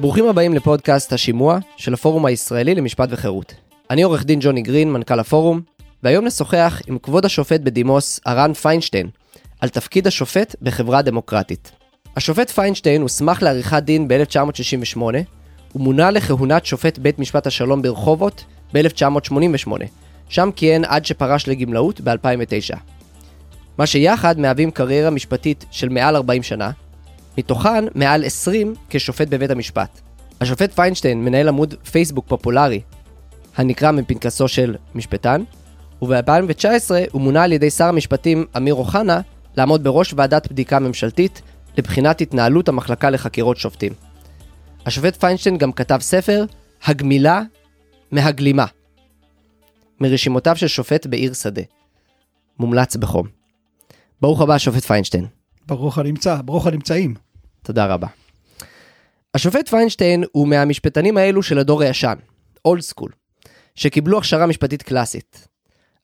ברוכים הבאים לפודקאסט השימוע של הפורום הישראלי למשפט וחירות. אני עורך דין ג'וני גרין, מנכ"ל הפורום, והיום נשוחח עם כבוד השופט בדימוס, הרן פיינשטיין, על תפקיד השופט בחברה דמוקרטית. השופט פיינשטיין הוסמך לעריכת דין ב-1968, ומונה לכהונת שופט בית משפט השלום ברחובות ב-1988, שם כיהן עד שפרש לגמלאות ב-2009. מה שיחד מהווים קריירה משפטית של מעל 40 שנה, מתוכן מעל 20 כשופט בבית המשפט. השופט פיינשטיין מנהל עמוד פייסבוק פופולרי, הנקרא מפנקסו של משפטן, וב-2019 הוא מונה על ידי שר המשפטים אמיר אוחנה לעמוד בראש ועדת בדיקה ממשלתית לבחינת התנהלות המחלקה לחקירות שופטים. השופט פיינשטיין גם כתב ספר, הגמילה מהגלימה, מרשימותיו של שופט בעיר שדה. מומלץ בחום. ברוך הבא, שופט פיינשטיין. ברוך הנמצא, ברוך הנמצאים. תודה רבה. השופט פיינשטיין הוא מהמשפטנים האלו של הדור הישן, old school, שקיבלו הכשרה משפטית קלאסית.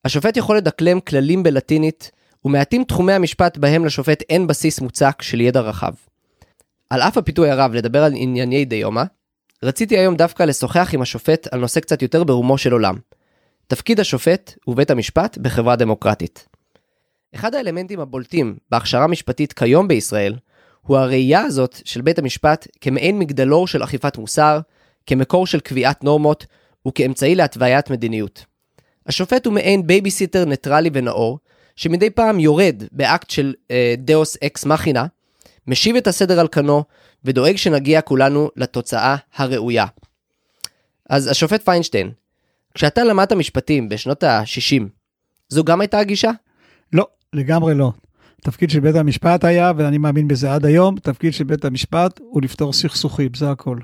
השופט יכול לדקלם כללים בלטינית, ומעטים תחומי המשפט בהם לשופט אין בסיס מוצק של ידע רחב. על אף הפיתוי הרב לדבר על ענייני דיומא, רציתי היום דווקא לשוחח עם השופט על נושא קצת יותר ברומו של עולם. תפקיד השופט ובית המשפט בחברה דמוקרטית. אחד האלמנטים הבולטים בהכשרה משפטית כיום בישראל, הוא הראייה הזאת של בית המשפט כמעין מגדלור של אכיפת מוסר, כמקור של קביעת נורמות וכאמצעי להתוויית מדיניות. השופט הוא מעין בייביסיטר ניטרלי ונאור, שמדי פעם יורד באקט של אה, deus ex machina, משיב את הסדר על כנו, ודואג שנגיע כולנו לתוצאה הראויה. אז השופט פיינשטיין, כשאתה למדת משפטים בשנות ה-60, זו גם הייתה הגישה? לא, לגמרי לא. תפקיד של בית המשפט היה, ואני מאמין בזה עד היום, תפקיד של בית המשפט הוא לפתור סכסוכים, זה הכל.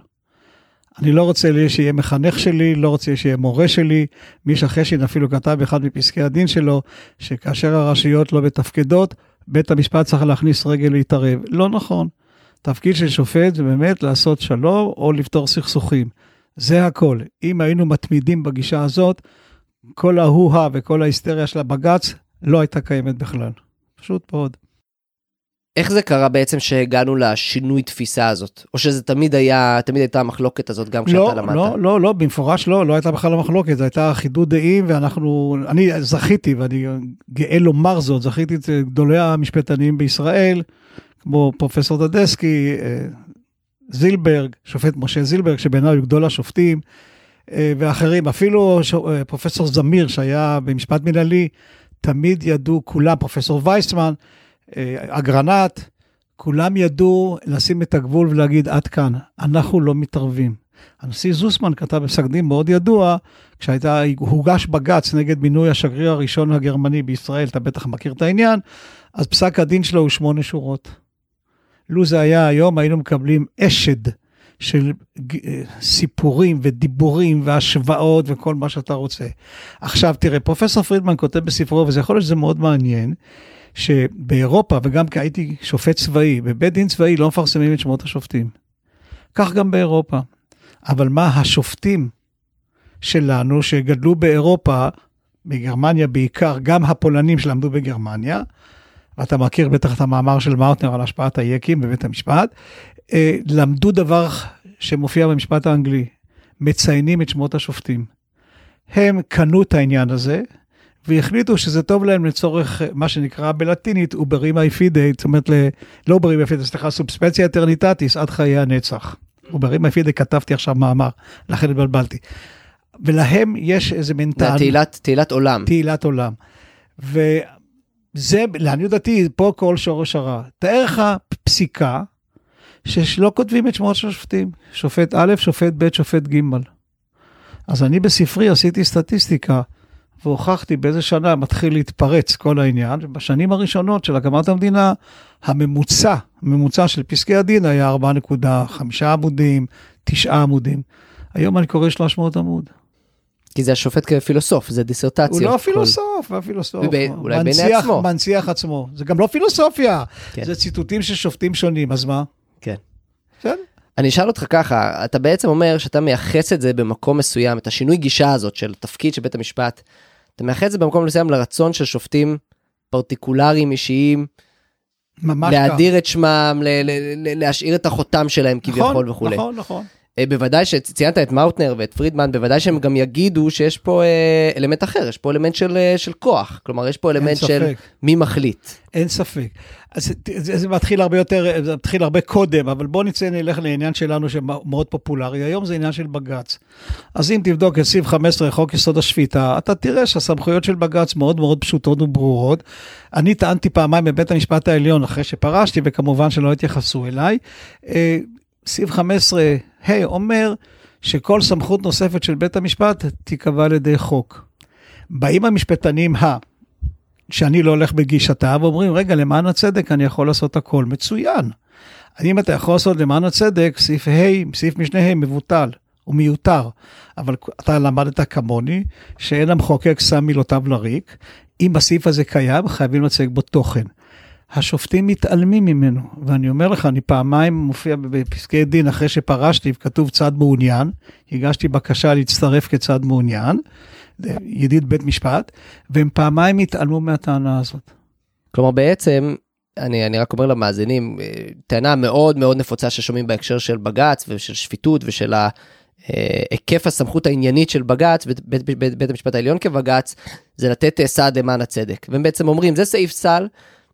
אני לא רוצה שיהיה מחנך שלי, לא רוצה שיהיה מורה שלי. מישה חשין אפילו כתב באחד מפסקי הדין שלו, שכאשר הרשויות לא מתפקדות, בית המשפט צריך להכניס רגל להתערב. לא נכון. תפקיד של שופט זה באמת לעשות שלום או לפתור סכסוכים. זה הכל. אם היינו מתמידים בגישה הזאת, כל ההוא-הא וכל ההיסטריה של הבג"ץ לא הייתה קיימת בכלל. פשוט מאוד. איך זה קרה בעצם שהגענו לשינוי תפיסה הזאת? או שזה תמיד היה, תמיד הייתה המחלוקת הזאת גם כשאתה לא, למדת? לא, לא, לא, במפורש לא, לא הייתה בכלל המחלוקת, זו הייתה חידוד דעים ואנחנו, אני זכיתי, ואני גאה לומר זאת, זכיתי את גדולי המשפטנים בישראל, כמו פרופסור דדסקי, אה, זילברג, שופט משה זילברג, שבעיניי הוא גדול השופטים, אה, ואחרים, אפילו אה, פרופסור זמיר, שהיה במשפט מנהלי, תמיד ידעו כולם, פרופסור וייסמן, אגרנט, כולם ידעו לשים את הגבול ולהגיד עד כאן, אנחנו לא מתערבים. הנשיא זוסמן כתב בפסק דין מאוד ידוע, כשהייתה, הוגש בג"ץ נגד מינוי השגריר הראשון הגרמני בישראל, אתה בטח מכיר את העניין, אז פסק הדין שלו הוא שמונה שורות. לו זה היה היום, היינו מקבלים אשד של סיפורים ודיבורים והשוואות וכל מה שאתה רוצה. עכשיו תראה, פרופסור פרידמן כותב בספרו, וזה יכול להיות שזה מאוד מעניין, שבאירופה, וגם כי הייתי שופט צבאי, בבית דין צבאי לא מפרסמים את שמות השופטים. כך גם באירופה. אבל מה השופטים שלנו, שגדלו באירופה, בגרמניה בעיקר, גם הפולנים שלמדו בגרמניה, ואתה מכיר בטח את המאמר של מאוטנר על השפעת היקים בבית המשפט, אה, למדו דבר שמופיע במשפט האנגלי, מציינים את שמות השופטים. הם קנו את העניין הזה, והחליטו שזה טוב להם לצורך מה שנקרא בלטינית uberrima fidei, זאת אומרת, לא uberrima fidei, סליחה, sub specie aeternitatis עד חיי הנצח. uberrima fidei כתבתי עכשיו מאמר, לכן התבלבלתי. ולהם יש איזה מין. תהילת, תהילת עולם. תהילת עולם. וזה, לעניות דעתי, פה כל שורש הרע. תאר לך פסיקה שלא כותבים את שמות השופטים. שופט א', שופט ב', שופט ג'. אז אני בספרי עשיתי סטטיסטיקה. והוכחתי באיזה שנה מתחיל להתפרץ כל העניין, ובשנים הראשונות של הקמת המדינה, הממוצע, הממוצע של פסקי הדין היה 4.5 עמודים, 9 עמודים. היום אני קורא 300 עמוד. כי זה השופט כפילוסוף, זה דיסרטציה. הוא לא פילוסוף, הוא פילוסוף. אולי בעיני עצמו. מנציח עצמו. זה גם לא פילוסופיה, כן. זה ציטוטים של שופטים שונים, אז מה? כן. אני אשאל אותך ככה, אתה בעצם אומר שאתה מייחס את זה במקום מסוים, את השינוי גישה הזאת של תפקיד של בית המשפט, אתה מייחס את זה במקום מסוים לרצון של שופטים פרטיקולריים אישיים, ממש להדיר את שמם, ל- ל- ל- להשאיר את החותם שלהם כביכול נכון, וכולי. נכון, נכון. אה, בוודאי שציינת את מאוטנר ואת פרידמן, בוודאי שהם גם יגידו שיש פה אה, אלמנט אחר, יש פה אלמנט של, אה, של כוח. כלומר, יש פה אלמנט של מי מחליט. אין ספק. אז זה, זה מתחיל הרבה יותר, זה מתחיל הרבה קודם, אבל בוא נצא, נלך לעניין שלנו שמאוד פופולרי. היום זה עניין של בג"ץ. אז אם תבדוק את סעיף 15 חוק יסוד השפיטה, אתה תראה שהסמכויות של בג"ץ מאוד מאוד פשוטות וברורות. אני טענתי פעמיים בבית המשפט העליון אחרי שפרשתי, וכמובן שלא התייחסו אליי. סעיף 15 ה' אומר שכל סמכות נוספת של בית המשפט תיקבע על ידי חוק. באים המשפטנים ה... שאני לא הולך בגישתה ואומרים, רגע, למען הצדק אני יכול לעשות הכל. מצוין. אם אתה יכול לעשות למען הצדק, סעיף ה', סעיף משנה ה' מבוטל, הוא מיותר. אבל אתה למדת כמוני, שאין המחוקק שם מילותיו לריק. אם הסעיף הזה קיים, חייבים לצייג בו תוכן. השופטים מתעלמים ממנו, ואני אומר לך, אני פעמיים מופיע בפסקי דין אחרי שפרשתי וכתוב צד מעוניין, הגשתי בקשה להצטרף כצד מעוניין, ידיד בית משפט, והם פעמיים התעלמו מהטענה הזאת. כלומר בעצם, אני, אני רק אומר למאזינים, אה, טענה מאוד מאוד נפוצה ששומעים בהקשר של בג"ץ ושל שפיטות ושל ה... אה, היקף הסמכות העניינית של בג"ץ, בית, בית, בית, בית המשפט העליון כבג"ץ, זה לתת אה, סעד למען הצדק. והם בעצם אומרים, זה סעיף סל,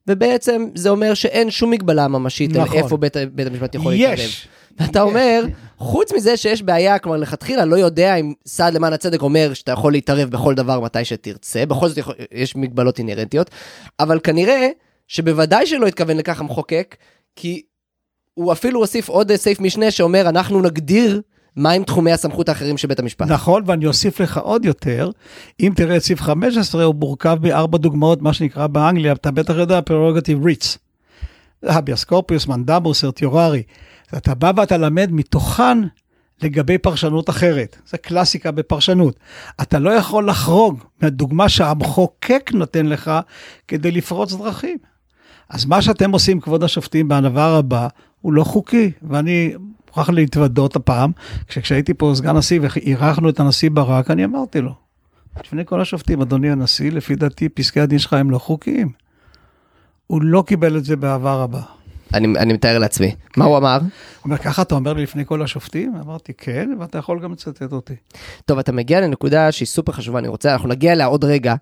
ובעצם זה אומר שאין שום מגבלה ממשית נכון. על איפה בית, בית המשפט יכול להתערב. יש. ואתה אומר, חוץ מזה שיש בעיה, כלומר לכתחילה לא יודע אם סעד למען הצדק אומר שאתה יכול להתערב בכל דבר מתי שתרצה, בכל זאת יכול, יש מגבלות אינהרנטיות, אבל כנראה שבוודאי שלא התכוון לכך המחוקק, כי הוא אפילו הוסיף עוד סעיף משנה שאומר אנחנו נגדיר מהם תחומי הסמכות האחרים של בית המשפט. נכון, ואני אוסיף לך עוד יותר, אם תראה את סעיף 15, הוא מורכב מארבע דוגמאות, מה שנקרא באנגליה, אתה בטח יודע, פררוגטיב ריץ. הביאס קורפיוס, מנדבוס, ארטיוררי. אתה בא ואתה למד מתוכן לגבי פרשנות אחרת. זה קלאסיקה בפרשנות. אתה לא יכול לחרוג מהדוגמה שהמחוקק נותן לך כדי לפרוץ דרכים. אז מה שאתם עושים, כבוד השופטים, בענווה רבה, הוא לא חוקי, ואני מוכרח להתוודות הפעם, כשהייתי פה סגן נשיא ואירחנו את הנשיא ברק, אני אמרתי לו, לפני כל השופטים, אדוני הנשיא, לפי דעתי פסקי הדין שלך הם לא חוקיים. הוא לא קיבל את זה באהבה רבה. אני, אני מתאר לעצמי. מה הוא אמר? הוא אומר, ככה אתה אומר לי לפני כל השופטים? אמרתי, כן, ואתה יכול גם לצטט אותי. טוב, אתה מגיע לנקודה שהיא סופר חשובה, אני רוצה, אנחנו נגיע אליה עוד רגע.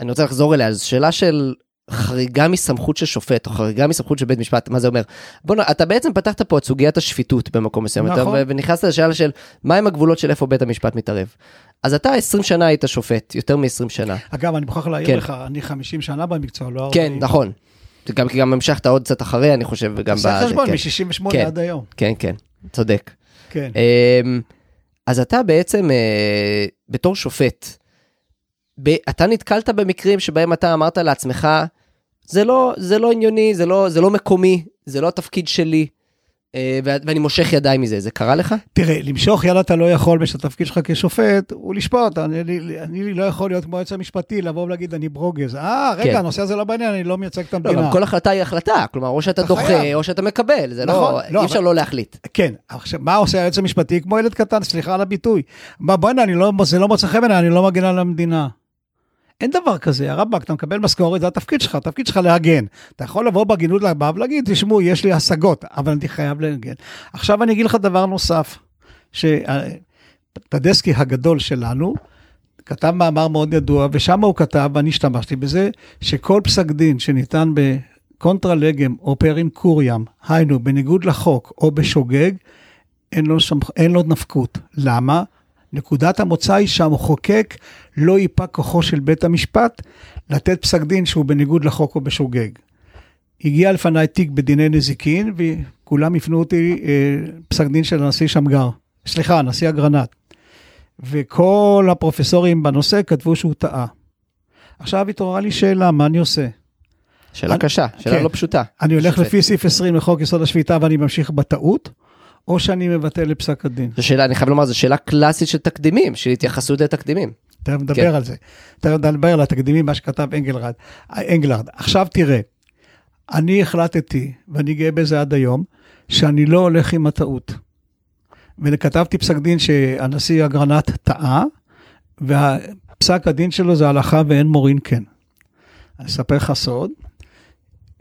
אני רוצה לחזור אליה, זו שאלה של חריגה מסמכות של שופט, או חריגה מסמכות של בית משפט, מה זה אומר? בוא, אתה בעצם פתחת פה את סוגיית השפיטות במקום מסוים, נכון. ונכנסת לשאלה של מהם הגבולות של איפה בית המשפט מתערב. אז אתה 20 שנה היית שופט, יותר מ-20 שנה. אגב, אני מוכרח להעיר כן. לך, אני 50 שנה במקצוע, לא 40. כן, נכון. גם, גם המשכת עוד קצת אחרי, אני חושב, וגם... עושה חשבון, כן. מ-68 כן, עד היום. כן, כן, צודק. כן. אמ, אז אתה בעצם, אה, בתור שופט, ב- אתה נתקלת במקרים שבהם אתה אמרת לעצמך, זה לא, זה לא עניוני, זה לא, זה לא מקומי, זה לא התפקיד שלי, אה, ואני מושך ידיים מזה, זה קרה לך? תראה, למשוך יד אתה לא יכול, ושהתפקיד שלך כשופט הוא לשפוט. אני, אני, אני לא יכול להיות כמו היועץ המשפטי, לבוא ולהגיד, אני ברוגז. אה, רגע, כן. הנושא הזה לא בעניין, אני לא מייצג את המדינה. לא, כל החלטה היא החלטה, כלומר, או שאתה דוחה, חייב. או שאתה מקבל, זה לא- נכון, לא, לא, אי אפשר אבל... לא להחליט. כן, עכשיו, מה עושה היועץ המשפטי? כמו ילד קטן, סליחה על הביטוי. בוא'נה, לא, זה לא מוצא חן בעיניי, אני לא מגן על המדינה. אין דבר כזה, הרבאק, אתה מקבל משכורת, זה התפקיד שלך, התפקיד שלך להגן. אתה יכול לבוא בהגינות לבא ולהגיד, תשמעו, יש לי השגות, אבל אני חייב להגן. עכשיו אני אגיד לך דבר נוסף, שטדסקי הגדול שלנו, כתב מאמר מאוד ידוע, ושם הוא כתב, ואני השתמשתי בזה, שכל פסק דין שניתן בקונטרה לגם או פרים קוריאם, היינו, בניגוד לחוק או בשוגג, אין לו, שמח, אין לו נפקות. למה? נקודת המוצא היא שהמחוקק לא ייפק כוחו של בית המשפט לתת פסק דין שהוא בניגוד לחוק או בשוגג. הגיע לפניי תיק בדיני נזיקין, וכולם הפנו אותי אה, פסק דין של הנשיא שמגר, סליחה, הנשיא אגרנט. וכל הפרופסורים בנושא כתבו שהוא טעה. עכשיו התעוררה לי שאלה, מה אני עושה? שאלה אני, קשה, שאלה כן, לא פשוטה. אני הולך. לפי סעיף 20 לחוק יסוד השפיטה ואני ממשיך בטעות, או שאני מבטל לפסק הדין. זו שאלה, אני חייב לומר, זו שאלה קלאסית של תקדימים, של התייחסות לתקדימים. תכף נדבר כן. על זה. תכף נדבר על התקדימים, מה שכתב אנגלרד. אנגלרד. עכשיו תראה, אני החלטתי, ואני גאה בזה עד היום, שאני לא הולך עם הטעות. וכתבתי פסק דין שהנשיא אגרנט טעה, והפסק הדין שלו זה הלכה ואין מורין כן. אני אספר לך סוד,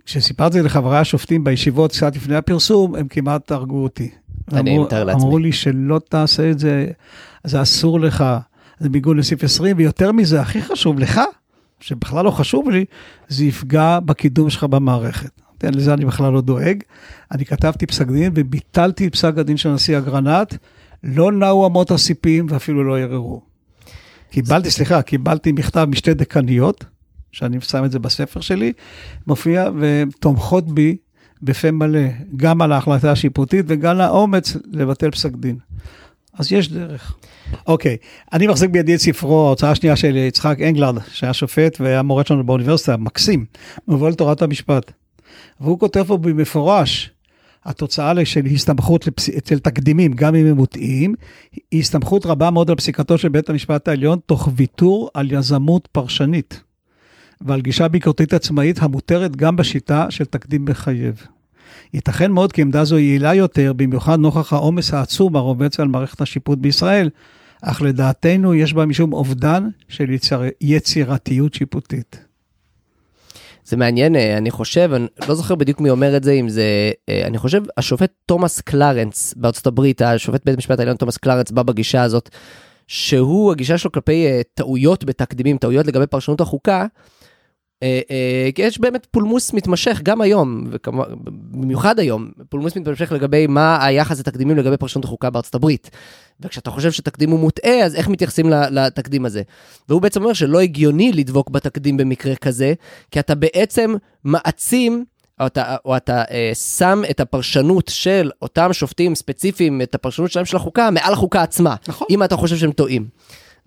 כשסיפרתי לחברי השופטים בישיבות קצת לפני הפרסום, הם כמעט הרגו אותי. אני מתאר לעצמי. אמרו לי שלא תעשה את זה, זה אסור לך, זה בניגוד לסעיף 20, ויותר מזה, הכי חשוב לך, שבכלל לא חשוב לי, זה יפגע בקידום שלך במערכת. כן, לזה אני בכלל לא דואג. אני כתבתי פסק דין וביטלתי את פסק הדין של הנשיא אגרנט, לא נעו אמות הסיפים ואפילו לא ערערו. קיבלתי, סליחה, קיבלתי מכתב משתי דקניות, שאני שם את זה בספר שלי, מופיע ותומכות בי בפה מלא, גם על ההחלטה השיפוטית וגם האומץ לבטל פסק דין. אז יש דרך. אוקיי, אני מחזיק בידי את ספרו, ההוצאה השנייה של יצחק אנגלרד, שהיה שופט והיה מורה שלנו באוניברסיטה, מקסים, מבוא לתורת המשפט. והוא כותב פה במפורש, התוצאה של הסתמכות לפס... אצל תקדימים, גם אם הם מוטעים, היא הסתמכות רבה מאוד על פסיקתו של בית המשפט העליון, תוך ויתור על יזמות פרשנית, ועל גישה ביקורתית עצמאית המותרת גם בשיטה של תקדים מחייב. ייתכן מאוד כי עמדה זו יעילה יותר, במיוחד נוכח העומס העצום הרובץ על מערכת השיפוט בישראל, אך לדעתנו יש בה משום אובדן של יציר... יצירתיות שיפוטית. זה מעניין, אה, אני חושב, אני לא זוכר בדיוק מי אומר את זה, אם זה, אה, אני חושב, השופט תומאס קלרנס בארצות הברית, השופט בית המשפט העליון תומאס קלרנס בא בגישה הזאת, שהוא, הגישה שלו כלפי אה, טעויות בתקדימים, טעויות לגבי פרשנות החוקה, כי יש באמת פולמוס מתמשך גם היום, במיוחד היום, פולמוס מתמשך לגבי מה היחס לתקדימים לגבי פרשנות החוקה בארצות הברית. וכשאתה חושב שתקדים הוא מוטעה, אז איך מתייחסים לתקדים הזה? והוא בעצם אומר שלא הגיוני לדבוק בתקדים במקרה כזה, כי אתה בעצם מעצים, או אתה, או אתה אה, שם את הפרשנות של אותם שופטים ספציפיים, את הפרשנות שלהם של החוקה, מעל החוקה עצמה. נכון. אם אתה חושב שהם טועים.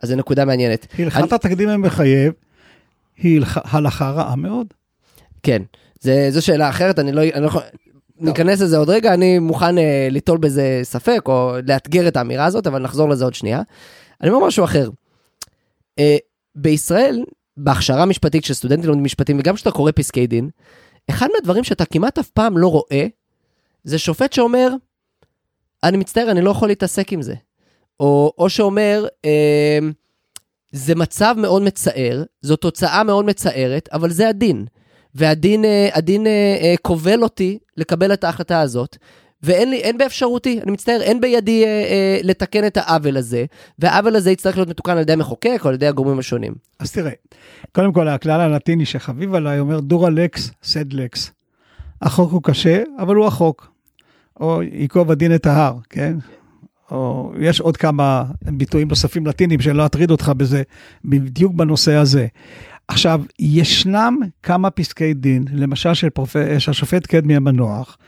אז זו נקודה מעניינת. הלכת התקדים המחייב היא הלכ- הלכה רעה מאוד. כן, זה, זו שאלה אחרת, אני לא, אני לא יכול... ניכנס לזה עוד רגע, אני מוכן אה, ליטול בזה ספק, או לאתגר את האמירה הזאת, אבל נחזור לזה עוד שנייה. אני אומר משהו אחר. אה, בישראל, בהכשרה משפטית, כשסטודנטים לומדים משפטים, וגם כשאתה קורא פסקי דין, אחד מהדברים שאתה כמעט אף פעם לא רואה, זה שופט שאומר, אני מצטער, אני לא יכול להתעסק עם זה. או, או שאומר, אה, זה מצב מאוד מצער, זו תוצאה מאוד מצערת, אבל זה הדין. והדין אה, הדין, אה, אה, כובל אותי לקבל את ההחלטה הזאת, ואין לי, אין באפשרותי, אני מצטער, אין בידי אה, אה, לתקן את העוול הזה, והעוול הזה יצטרך להיות מתוקן על ידי המחוקק או על ידי הגורמים השונים. אז תראה, קודם כל הכלל הלטיני שחביב עליי אומר dura lex, sed lex. החוק הוא קשה, אבל הוא החוק. או ייקוב הדין את ההר, כן? או יש עוד כמה ביטויים נוספים לטינים שלא אטריד אותך בזה, בדיוק בנושא הזה. עכשיו, ישנם כמה פסקי דין, למשל של, פרופ... השופט קדמי המנוח,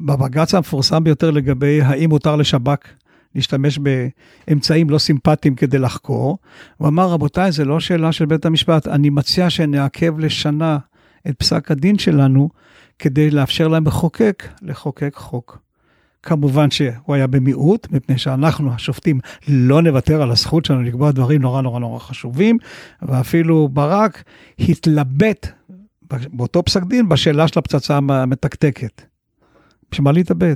בבג"ץ המפורסם ביותר לגבי האם מותר לשב"כ להשתמש באמצעים לא סימפטיים כדי לחקור. הוא אמר, רבותיי, זה לא שאלה של בית המשפט, אני מציע שנעכב לשנה את פסק הדין שלנו, כדי לאפשר להם לחוקק, לחוקק חוק. כמובן שהוא היה במיעוט, מפני שאנחנו, השופטים, לא נוותר על הזכות שלנו לקבוע דברים נורא נורא נורא חשובים, ואפילו ברק התלבט באותו פסק דין בשאלה של הפצצה המתקתקת. בשביל מה להתאבד?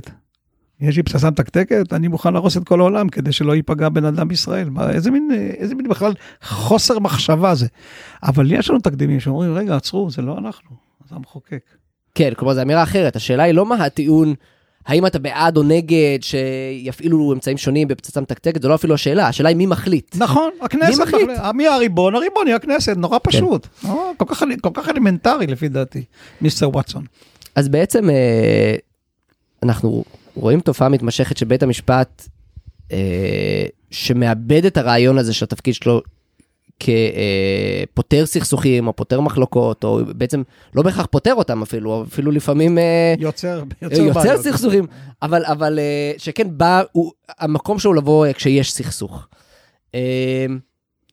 יש לי פצצה מתקתקת, אני מוכן להרוס את כל העולם כדי שלא ייפגע בן אדם בישראל. מה, איזה מין, איזה מין בכלל חוסר מחשבה זה. אבל יש לנו תקדימים שאומרים, רגע, עצרו, זה לא אנחנו, זה המחוקק. כן, כלומר זו אמירה אחרת, השאלה היא לא מה הטיעון, האם אתה בעד או נגד שיפעילו אמצעים שונים בפצצה מתקתקת, זו לא אפילו השאלה, השאלה היא מי מחליט. נכון, הכנסת, מי מחליט? מחליט? מי הריבון? הריבון היא הכנסת, נורא פשוט. נורא, כל, כך, כל כך אלמנטרי לפי דעתי, מיסטר וואטסון. אז בעצם אה, אנחנו רואים תופעה מתמשכת של בית המשפט אה, שמאבד את הרעיון הזה של התפקיד שלו כפותר סכסוכים או פותר מחלוקות, או בעצם לא בהכרח פותר אותם אפילו, אפילו לפעמים אה, יוצר, יוצר, יוצר בעיות. סכסוכים, אבל, אבל אה, שכן בא, הוא, המקום שלו לבוא אה, כשיש סכסוך. אה,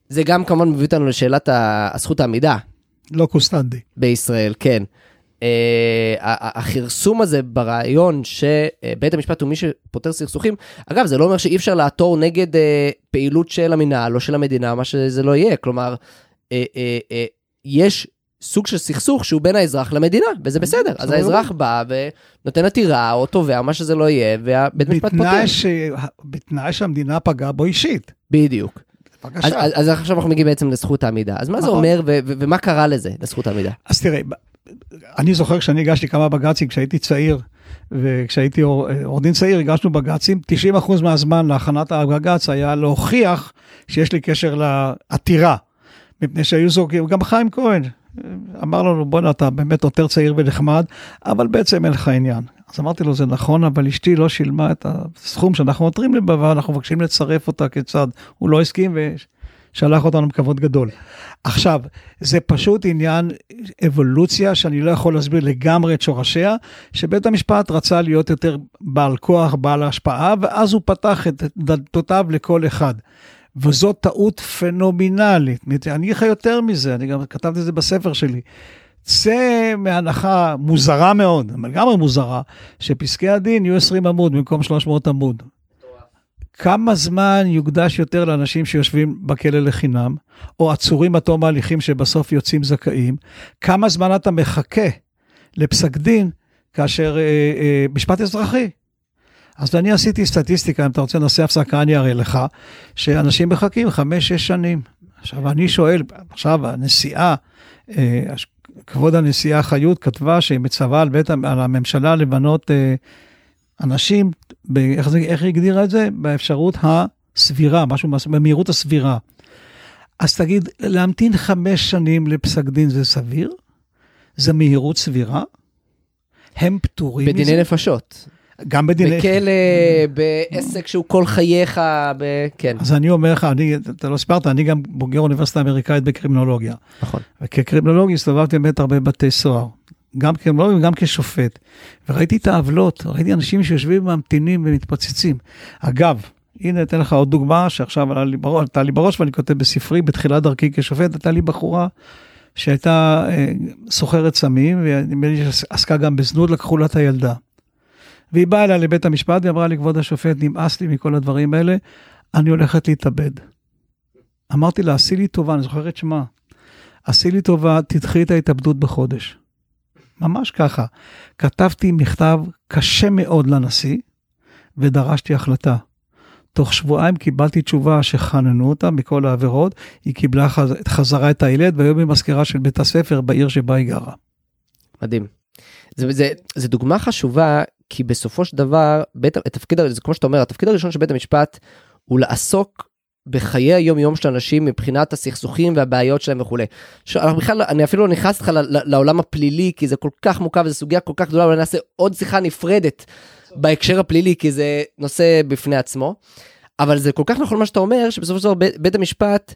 זה גם כמובן מביא אותנו לשאלת הזכות העמידה. לא קוסטנדי. בישראל, כן. Uh, הכרסום הזה ברעיון שבית המשפט הוא מי שפותר סכסוכים, אגב, זה לא אומר שאי אפשר לעתור נגד uh, פעילות של המינהל או של המדינה, מה שזה לא יהיה. כלומר, uh, יש סוג של סכסוך שהוא בין האזרח למדינה, וזה בסדר. אז האזרח בא ונותן עתירה או תובע, מה שזה לא יהיה, ובית המשפט פותר. בתנאי, ש... בתנאי שהמדינה פגעה בו אישית. בדיוק. אז, בבקשה. אז, אז עכשיו אנחנו מגיעים בעצם לזכות העמידה. אז מה זה נכון. אומר ומה קרה לזה, לזכות העמידה? אז תראה, אני זוכר כשאני הגשתי כמה בג"צים כשהייתי צעיר, וכשהייתי עורך דין צעיר הגשנו בג"צים, 90% מהזמן להכנת הבג"ץ היה להוכיח שיש לי קשר לעתירה. מפני שהיו זורקים, גם חיים כהן אמר לנו, בואנה, אתה באמת עותר צעיר ונחמד, אבל בעצם אין לך עניין. אז אמרתי לו, זה נכון, אבל אשתי לא שילמה את הסכום שאנחנו עותרים לבה, ואנחנו מבקשים לצרף אותה כצד. הוא לא הסכים ושלח אותנו בכבוד גדול. עכשיו, זה פשוט עניין אבולוציה שאני לא יכול להסביר לגמרי את שורשיה, שבית המשפט רצה להיות יותר בעל כוח, בעל השפעה, ואז הוא פתח את דלתותיו לכל אחד. וזאת טעות פנומנלית. אני אגיד לך יותר מזה, אני גם כתבתי את זה בספר שלי. צא מהנחה מוזרה מאוד, לגמרי מוזרה, שפסקי הדין יהיו 20 עמוד במקום 300 עמוד. כמה זמן יוקדש יותר לאנשים שיושבים בכלא לחינם, או עצורים עד תום ההליכים שבסוף יוצאים זכאים? כמה זמן אתה מחכה לפסק דין כאשר אה, אה, משפט אזרחי? אז אני עשיתי סטטיסטיקה, אם אתה רוצה נעשה הפסקה, אני אראה לך, שאנשים מחכים חמש-שש שנים. עכשיו, אני שואל, עכשיו הנשיאה, אה, כבוד הנשיאה חיות כתבה שהיא מצווה על, בית, על הממשלה למנות אה, אנשים, ב, איך, זה, איך היא הגדירה את זה? באפשרות הסבירה, משהו במהירות הסבירה. אז תגיד, להמתין חמש שנים לפסק דין זה סביר? זה מהירות סבירה? הם פטורים מזה? בדיני נפשות. גם בדיני... בכלא, בעסק שהוא כל חייך, ב... כן. אז אני אומר לך, אני, אתה לא סיפרת, אני גם בוגר אוניברסיטה אמריקאית בקרימינולוגיה. נכון. וכקרימינולוג הסתובבתי באמת הרבה בתי סוהר. גם כקרימינולוג וגם כשופט. וראיתי את העוולות, ראיתי אנשים שיושבים ממתינים ומתפוצצים. אגב, הנה אתן לך עוד דוגמה שעכשיו עלתה לי בראש, לי בראש ואני כותב בספרי, בתחילת דרכי כשופט, הייתה לי בחורה שהייתה אה, סוחרת סמים, ונדמה לי שעסקה גם בזנות, לקחו לה את הילדה. והיא באה אליי לבית המשפט ואמרה לי, כבוד השופט, נמאס לי מכל הדברים האלה, אני הולכת להתאבד. אמרתי לה, עשי לי טובה, אני זוכר את שמה, עשי לי טובה, תדחי את ההתאבדות בחודש. ממש ככה. כתבתי מכתב קשה מאוד לנשיא, ודרשתי החלטה. תוך שבועיים קיבלתי תשובה שחננו אותה מכל העבירות, היא קיבלה חזרה את הילד, והיום היא מזכירה של בית הספר בעיר שבה היא גרה. מדהים. זה, זה, זה דוגמה חשובה, כי בסופו של דבר, בית, התפקיד, זה כמו שאתה אומר, התפקיד הראשון של בית המשפט הוא לעסוק בחיי היום יום של אנשים מבחינת הסכסוכים והבעיות שלהם וכולי. אנחנו בכלל, אני אפילו לא נכנס לך לעולם הפלילי, כי זה כל כך מורכב, זו סוגיה כל כך גדולה, אולי נעשה עוד שיחה נפרדת בהקשר הפלילי, כי זה נושא בפני עצמו. אבל זה כל כך נכון מה שאתה אומר, שבסופו של דבר בית המשפט,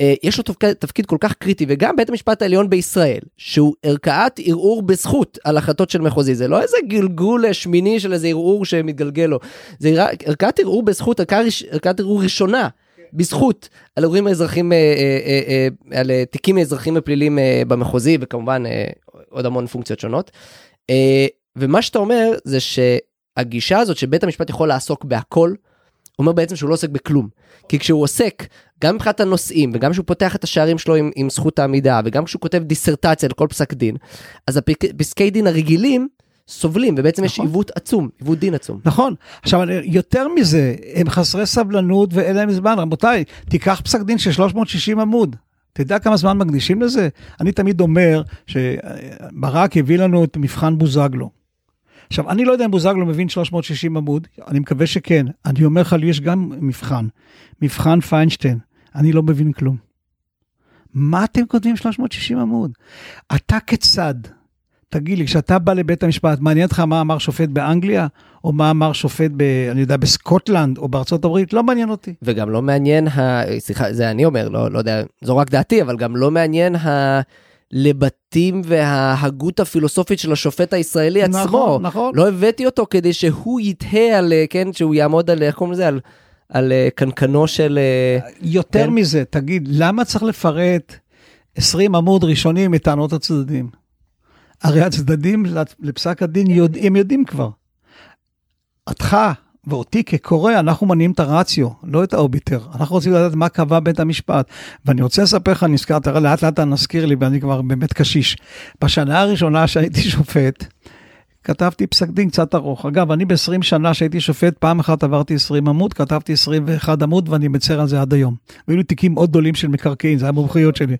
אה, יש לו תפקיד, תפקיד כל כך קריטי, וגם בית המשפט העליון בישראל, שהוא ערכאת ערעור בזכות על החלטות של מחוזי, זה לא איזה גלגול שמיני של איזה ערעור שמתגלגל לו, זה ערכאת ערעור בזכות, ערכאת ערעור ראשונה. בזכות על אירועים האזרחים, אה, אה, על תיקים אזרחיים ופליליים במחוזי וכמובן עוד המון פונקציות שונות. ומה שאתה אומר זה שהגישה הזאת שבית המשפט יכול לעסוק בהכל, אומר בעצם שהוא לא עוסק בכלום. כי כשהוא עוסק, גם מבחינת הנושאים, וגם כשהוא פותח את השערים שלו עם, עם זכות העמידה, וגם כשהוא כותב דיסרטציה לכל פסק דין, אז הפסקי דין הרגילים סובלים, ובעצם נכון. יש עיוות עצום, עיוות דין עצום. נכון. עכשיו, יותר מזה, הם חסרי סבלנות ואין להם זמן. רבותיי, תיקח פסק דין של 360 עמוד. אתה יודע כמה זמן מקדישים לזה? אני תמיד אומר שברק הביא לנו את מבחן בוזגלו. עכשיו, אני לא יודע אם בוזגלו מבין 360 עמוד, אני מקווה שכן. אני אומר לך, לי יש גם מבחן, מבחן פיינשטיין, אני לא מבין כלום. מה אתם כותבים 360 עמוד? אתה כצד, תגיד לי, כשאתה בא לבית המשפט, מעניין אותך מה אמר שופט באנגליה, או מה אמר שופט, ב, אני יודע, בסקוטלנד, או בארצות הברית? לא מעניין אותי. וגם לא מעניין, ה... סליחה, זה אני אומר, לא, לא יודע, זו רק דעתי, אבל גם לא מעניין ה... לבתים וההגות הפילוסופית של השופט הישראלי נכון, עצמו. נכון, נכון. לא הבאתי אותו כדי שהוא יתהה על, כן, שהוא יעמוד על, איך קוראים לזה? על, על uh, קנקנו של... Uh, יותר כן? מזה, תגיד, למה צריך לפרט 20 עמוד ראשונים מטענות הצדדים? הרי הצדדים לפסק הדין יודעים, יודעים כבר. אותך, ואותי כקורא, אנחנו מניעים את הרציו, לא את האוביטר. אנחנו רוצים לדעת מה קבע בית המשפט. ואני רוצה לספר לך, נזכר, תראה, לאט לאט אתה נזכיר לי, ואני כבר באמת קשיש. בשנה הראשונה שהייתי שופט, כתבתי פסק דין קצת ארוך. אגב, אני ב-20 שנה שהייתי שופט, פעם אחת עברתי 20 עמוד, כתבתי 21 עמוד, ואני מצר על זה עד היום. והיו לי תיקים מאוד גדולים של מקרקעין, זה היה מומחיות שלי.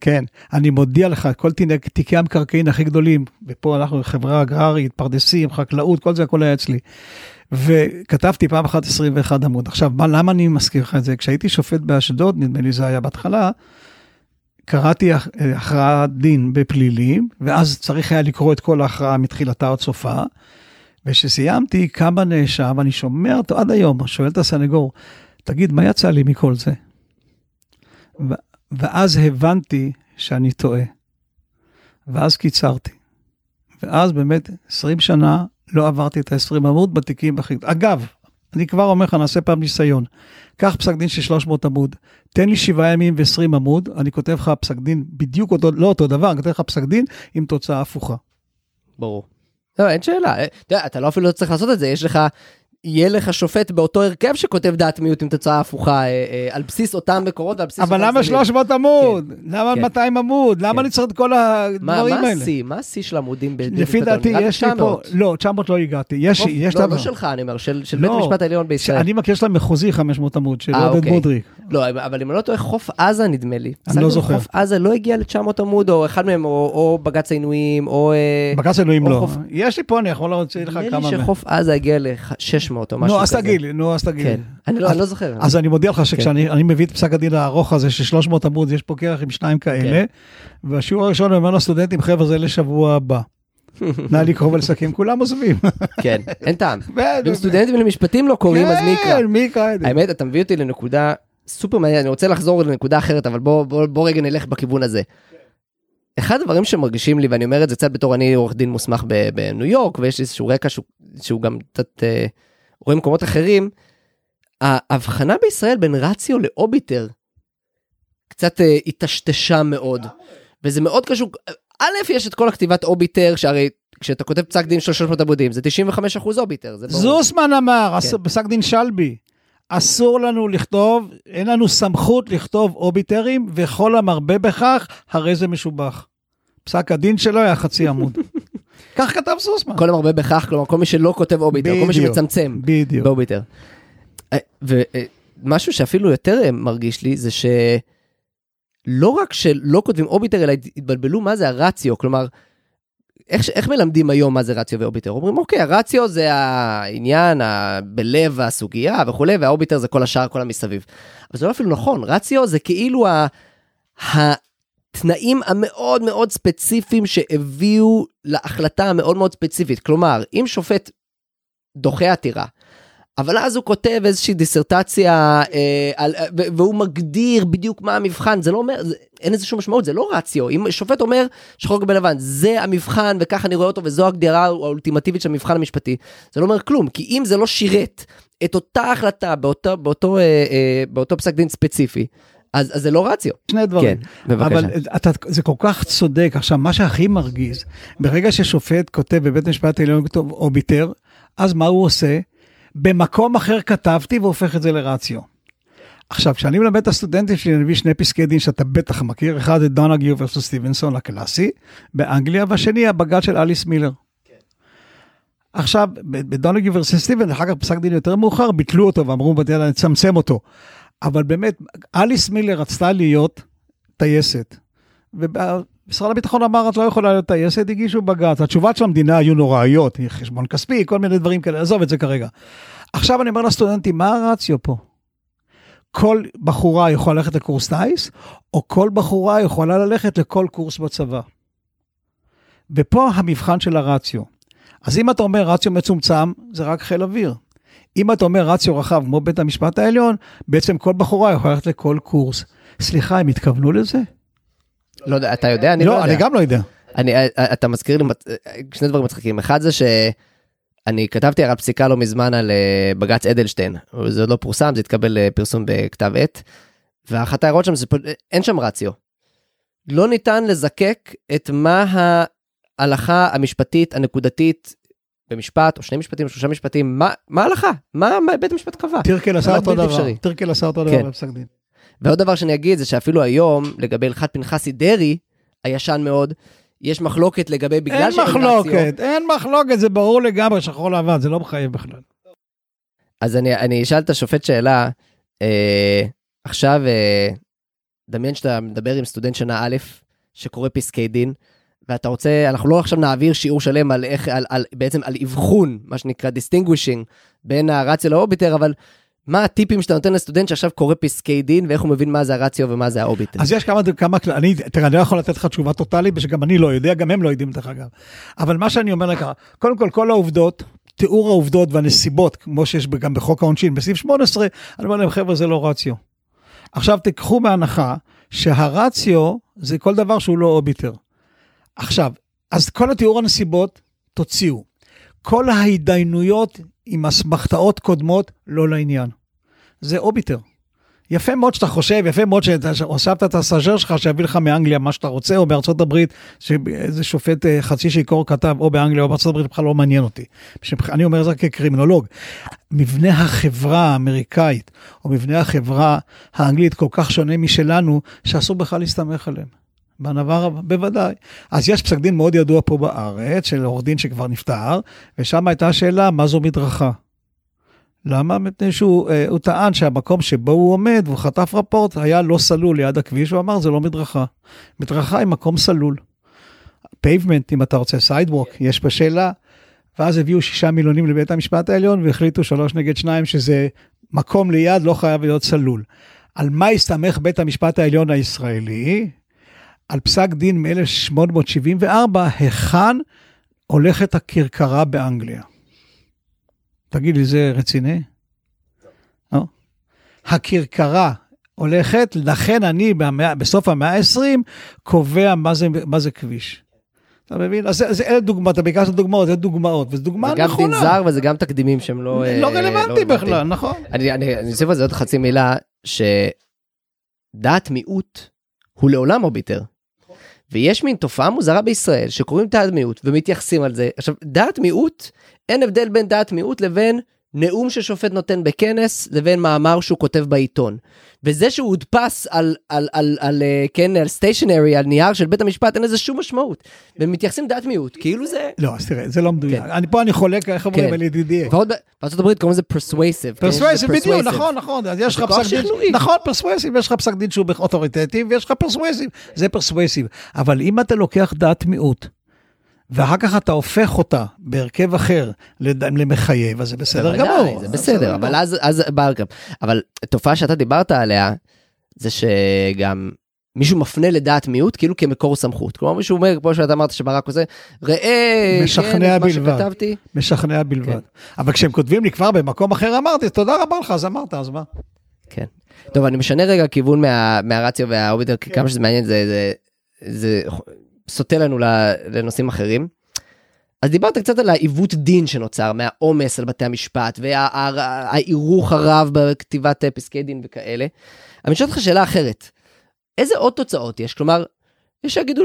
כן, אני מודיע לך, כל תיק- תיקי המקרקעין הכי גדולים, ופה אנחנו חברה אגררית, פרדסים, חקלאות, כל זה הכל היה אצלי. וכתבתי פעם אחת 21 עמוד. עכשיו, מה, למה אני מזכיר לך את זה? כשהייתי שופט באשדוד, נדמה לי זה היה בהתחלה, קראתי הכ- הכרעת דין בפלילים, ואז צריך היה לקרוא את כל ההכרעה מתחילתה עד סופה. וכשסיימתי, קם הנאשם, אני שומע אותו עד היום, שואל את הסנגור, תגיד, מה יצא לי מכל זה? ואז הבנתי שאני טועה. ואז קיצרתי. ואז באמת 20 שנה לא עברתי את ה-20 עמוד בתיקים הכי... אגב, אני כבר אומר לך, נעשה פעם ניסיון. קח פסק דין של 300 עמוד, תן לי 7 ימים ו-20 עמוד, אני כותב לך פסק דין בדיוק אותו, לא אותו דבר, אני כותב לך פסק דין עם תוצאה הפוכה. ברור. לא, אין שאלה. אתה לא אפילו לא צריך לעשות את זה, יש לך, יהיה לך שופט באותו הרכב שכותב דעת מיעוט עם תוצאה הפוכה, אה, אה, על בסיס אותם מקורות ועל בסיס... אבל למה צדדים. 300 עמוד? למה כן. 200 עמוד? למה כן. אני צריך את כל מה הדברים מה האלה? השיא? מה השיא של עמודים? ב- לפי דעתי? יש לי פה, 900. לא, 900 לא הגעתי, יש חוף- יש לא. לא שלך, אני אומר, של של בית לא. המשפט העליון בישראל. אני מכיר של המחוזי 500 עמוד, של אה, עודד אוקיי. מודריק. לא, אבל אם אני לא טועה, חוף עזה נדמה לי. פסק לא זוכר. חוף עזה לא הגיע ל-900 עמוד, או אחד מהם, או בג"ץ העינויים, או... אה, בג"ץ או לא. יש לי פה, אני יכול להוציא לך נדמה כמה... לי מהם. שחוף עזה הגיע ל-600 או משהו נו, אז כזה. תגיד לי, נו, אז תגיד כן. לי. אני לא אני לא זוכר. אז אני מודיע לך שכשאני אני מביא את פסק הדין הארוך הזה של 300 עמוד, יש פה כרך עם שניים כאלה, והשיעור הראשון אומר לסטודנטים, חבר'ה, זה לשבוע הבא. נא לקרוא ולסכם, כולם עוזבים. כן, אין טעם. ואם סטודנטים למשפטים לא קוראים, אז מי יקרא? כן, מי יקרא את זה? האמת, אתה מביא אותי לנקודה סופר מעניינת, אני רוצה לחזור לנקודה אחרת, אבל בוא, רגע נלך בכיוון הזה. אחד הדברים שמרגישים לי, ואני אומר את זה קצת בתור אני עורך דין מוסמך בניו יורק, ויש לי איזשהו רקע שהוא, שהוא גם קצת אה, רואה מקומות אחרים, ההבחנה בישראל בין רציו לאוביטר קצת אה, היטשטשה מאוד, וזה מאוד קשור, א', יש את כל הכתיבת אוביטר, שהרי כשאתה כותב פסק דין של 300 עמודים, זה 95% אוביטר, זה ברור. זוסמן אמר, כן. פסק דין שלבי, אסור לנו לכתוב, אין לנו סמכות לכתוב אוביטרים, וכל המרבה בכך, הרי זה משובח. פסק הדין שלו היה חצי עמוד. כך כתב זוסמן. כל המרבה בכך, כלומר כל מי שלא כותב אוביטר, כל מי. שמצמצם בדיוק. באוביטר. אה, ומשהו שאפילו יותר אה, מרגיש לי זה שלא רק שלא כותבים אוביטר, אלא התבלבלו מה זה הרציו, כלומר, איך, איך מלמדים היום מה זה רציו ואוביטר? אומרים, אוקיי, הרציו זה העניין ה- בלב הסוגיה וכולי, והאוביטר זה כל השאר, כל המסביב. אבל זה לא אפילו נכון, רציו זה כאילו ה... התנאים המאוד מאוד ספציפיים שהביאו להחלטה המאוד מאוד ספציפית. כלומר, אם שופט דוחה עתירה, אבל אז הוא כותב איזושהי דיסרטציה, אה, על, אה, והוא מגדיר בדיוק מה המבחן, זה לא אומר, זה, אין לזה שום משמעות, זה לא רציו. אם שופט אומר שחור גבי לבן, זה המבחן וככה אני רואה אותו וזו הגדרה האולטימטיבית של המבחן המשפטי, זה לא אומר כלום, כי אם זה לא שירת את אותה החלטה באותו, באותו, אה, אה, באותו פסק דין ספציפי, אז, אז זה לא רציו. שני דברים. כן, בבקשה. אבל אתה, זה כל כך צודק. עכשיו, מה שהכי מרגיז, ברגע ששופט כותב בבית המשפט העליון כתוב אוביטר, אז מה הוא עושה? במקום אחר כתבתי והופך את זה לרציו. עכשיו, כשאני מלמד את הסטודנטים שלי, אני מביא שני פסקי דין שאתה בטח מכיר, אחד זה דונגיו ורסוס סטיבנסון הקלאסי באנגליה, והשני הבג"ץ של אליס מילר. עכשיו, בדונגיו ורסוס סטיבן, אחר כך פסק דין יותר מאוחר, ביטלו אותו ואמרו, "בדיוק, נצמצם אותו. אבל באמת, אליס מילר רצתה להיות טייסת. ומשרד הביטחון אמר, את לא יכולה להיות טייסת, הגישו בג"ץ. התשובות של המדינה היו נוראיות, חשבון כספי, כל מיני דברים כאלה, עזוב את זה כרגע. עכשיו אני אומר לסטודנטים, מה הרציו פה? כל בחורה יכולה ללכת לקורס טיס, או כל בחורה יכולה ללכת לכל קורס בצבא. ופה המבחן של הרציו. אז אם אתה אומר רציו מצומצם, זה רק חיל אוויר. אם אתה אומר רציו רחב כמו בית המשפט העליון, בעצם כל בחורה יכולה ללכת לכל קורס. סליחה, הם התכוונו לזה? לא יודע, אתה יודע? אני לא לא, יודע. אני גם לא יודע. אני, אתה מזכיר לי מצ- שני דברים מצחיקים. אחד זה שאני כתבתי על פסיקה לא מזמן על אה, בג"ץ אדלשטיין. זה עוד לא פורסם, זה התקבל לפרסום בכתב עת. ואחת ההערות שם זה, אין שם רציו. לא ניתן לזקק את מה ההלכה המשפטית הנקודתית במשפט, או שני משפטים, או שלושה משפטים, מה, ההלכה? מה, מה בית המשפט קבע? טירקל עשה אותו דבר. טירקל עשה אותו כן. דבר בפסק דין. ועוד דבר שאני אגיד זה שאפילו היום, לגבי הלכת פנחסי דרעי, הישן מאוד, יש מחלוקת לגבי בגלל אין שאין רציו. מחלוקת, אין מחלוקת, זה ברור לגמרי, שחור לבן, זה לא מחייב בכלל. אז אני, אני אשאל את השופט שאלה, אה, עכשיו אה, דמיין שאתה מדבר עם סטודנט שנה א', שקורא פסקי דין, ואתה רוצה, אנחנו לא עכשיו נעביר שיעור שלם על איך, על, על, בעצם על אבחון, מה שנקרא distinguishing, בין הרציו לאוביטר, אבל מה הטיפים שאתה נותן לסטודנט שעכשיו קורא פסקי דין, ואיך הוא מבין מה זה הרציו ומה זה האוביטר? אז יש כמה, כמה, אני, תראה, אני לא יכול לתת לך תשובה טוטאלית, שגם אני לא יודע, גם הם לא יודעים דרך אגב. אבל מה שאני אומר לך, קודם כל, כל העובדות, תיאור העובדות והנסיבות, כמו שיש גם בחוק העונשין, בסעיף 18, אני אומר להם, חבר'ה, זה לא רציו. עכשיו תיקחו בהנחה שהרציו זה כל דבר שהוא לא אוביטר. עכשיו, אז כל התיאור הנסיבות, תוציאו. כל ההתדיינויות עם אסמכתאות קודמות, לא לעניין. זה אוביטר. יפה מאוד שאתה חושב, יפה מאוד שהוספת את הסאז'ר שלך שיביא לך מאנגליה מה שאתה רוצה, או בארצות הברית, שאיזה שופט אה, חצי שיכור כתב, או באנגליה או בארצות הברית, בכלל לא מעניין אותי. אני אומר את זה כקרימינולוג. מבנה החברה האמריקאית, או מבנה החברה האנגלית כל כך שונה משלנו, שאסור בכלל להסתמך עליהם. בנבר, בוודאי. אז יש פסק דין מאוד ידוע פה בארץ, של עורך דין שכבר נפטר, ושם הייתה שאלה, מה זו מדרכה? למה? מפני שהוא אה, טען שהמקום שבו הוא עומד, והוא חטף רפורט, היה לא סלול ליד הכביש, הוא אמר, זה לא מדרכה. מדרכה היא מקום סלול. pavement, אם אתה רוצה, sidewalk, יש בשאלה. ואז הביאו שישה מילונים לבית המשפט העליון והחליטו שלוש נגד שניים שזה מקום ליד לא חייב להיות סלול. על מה הסתמך בית המשפט העליון הישראלי? על פסק דין מ-1874, היכן הולכת הכרכרה באנגליה. תגיד לי, זה רציני? לא. הכרכרה הולכת, לכן אני במאה, בסוף המאה ה-20 קובע מה זה, מה זה כביש. אתה מבין? אז זה, אלה דוגמאות, אתה ביקשת דוגמאות, זה דוגמאות, וזו דוגמה נכונה. זה גם דין זר וזה גם תקדימים שהם לא... לא אה, רלוונטי לא בכלל, נכון. אני אוסיף על זה עוד חצי מילה, שדעת מיעוט הוא לעולם אוביטר. ויש מין תופעה מוזרה בישראל שקוראים דעת מיעוט ומתייחסים על זה. עכשיו, דעת מיעוט, אין הבדל בין דעת מיעוט לבין נאום ששופט נותן בכנס לבין מאמר שהוא כותב בעיתון. וזה שהוא הודפס על, על, על, על, אה, כן, על stationery, על נייר של בית המשפט, אין לזה שום משמעות. והם מתייחסים דעת מיעוט, כאילו זה... לא, אז תראה, זה לא מדויק. כן. אני פה אני חולק, איך אומרים, כן. על ידידי. ועוד בארצות הברית קוראים לזה persuasive. persuasive, בדיוק, נכון, נכון. אז יש לך פסק דין, נכון, persuasive, יש לך פסק דין שהוא authoritative, ויש לך persuasive, זה persuasive. אבל אם אתה לוקח דעת מיעוט, ואחר כך אתה הופך אותה בהרכב אחר למחייב, אז זה בסדר גמור. זה בסדר, אבל אז, אז בהרכב. אבל תופעה שאתה דיברת עליה, זה שגם מישהו מפנה לדעת מיעוט כאילו כמקור סמכות. כלומר מישהו אומר, כמו שאתה אמרת שברק עושה, ראה, משכנע כן, בלבד, שכתבתי. משכנע בלבד. כן. אבל כשהם כותבים לי כבר במקום אחר אמרתי, תודה רבה לך, אז אמרת, אז מה? כן. טוב, אני משנה רגע כיוון מה, מהרציו והאוביטר, כן. כמה שזה מעניין, זה, זה, זה סוטה לנו לנושאים אחרים. אז דיברת קצת על העיוות דין שנוצר מהעומס על בתי המשפט וההירוך הרב בכתיבת פסקי דין וכאלה. אני שואל אותך שאלה אחרת, איזה עוד תוצאות יש? כלומר, יש שיגידו,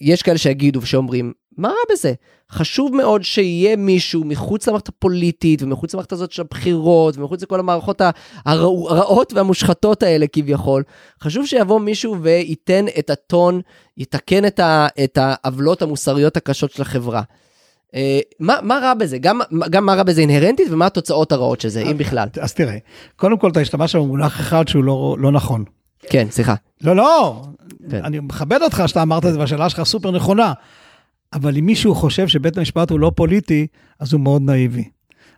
יש כאלה שיגידו ושאומרים, מה רע בזה? חשוב מאוד שיהיה מישהו מחוץ למערכת הפוליטית ומחוץ למערכת הזאת של הבחירות ומחוץ לכל המערכות הרעות והמושחתות האלה כביכול. חשוב שיבוא מישהו וייתן את הטון, יתקן את העוולות המוסריות הקשות של החברה. אה, מה, מה רע בזה? גם, גם מה רע בזה אינהרנטית ומה התוצאות הרעות של זה, אם בכלל. אז תראה, קודם כל אתה השתמשת במונח אחד שהוא לא, לא נכון. כן, סליחה. לא, לא, כן. אני מכבד אותך שאתה אמרת את זה והשאלה שלך סופר נכונה. אבל אם מישהו חושב שבית המשפט הוא לא פוליטי, אז הוא מאוד נאיבי.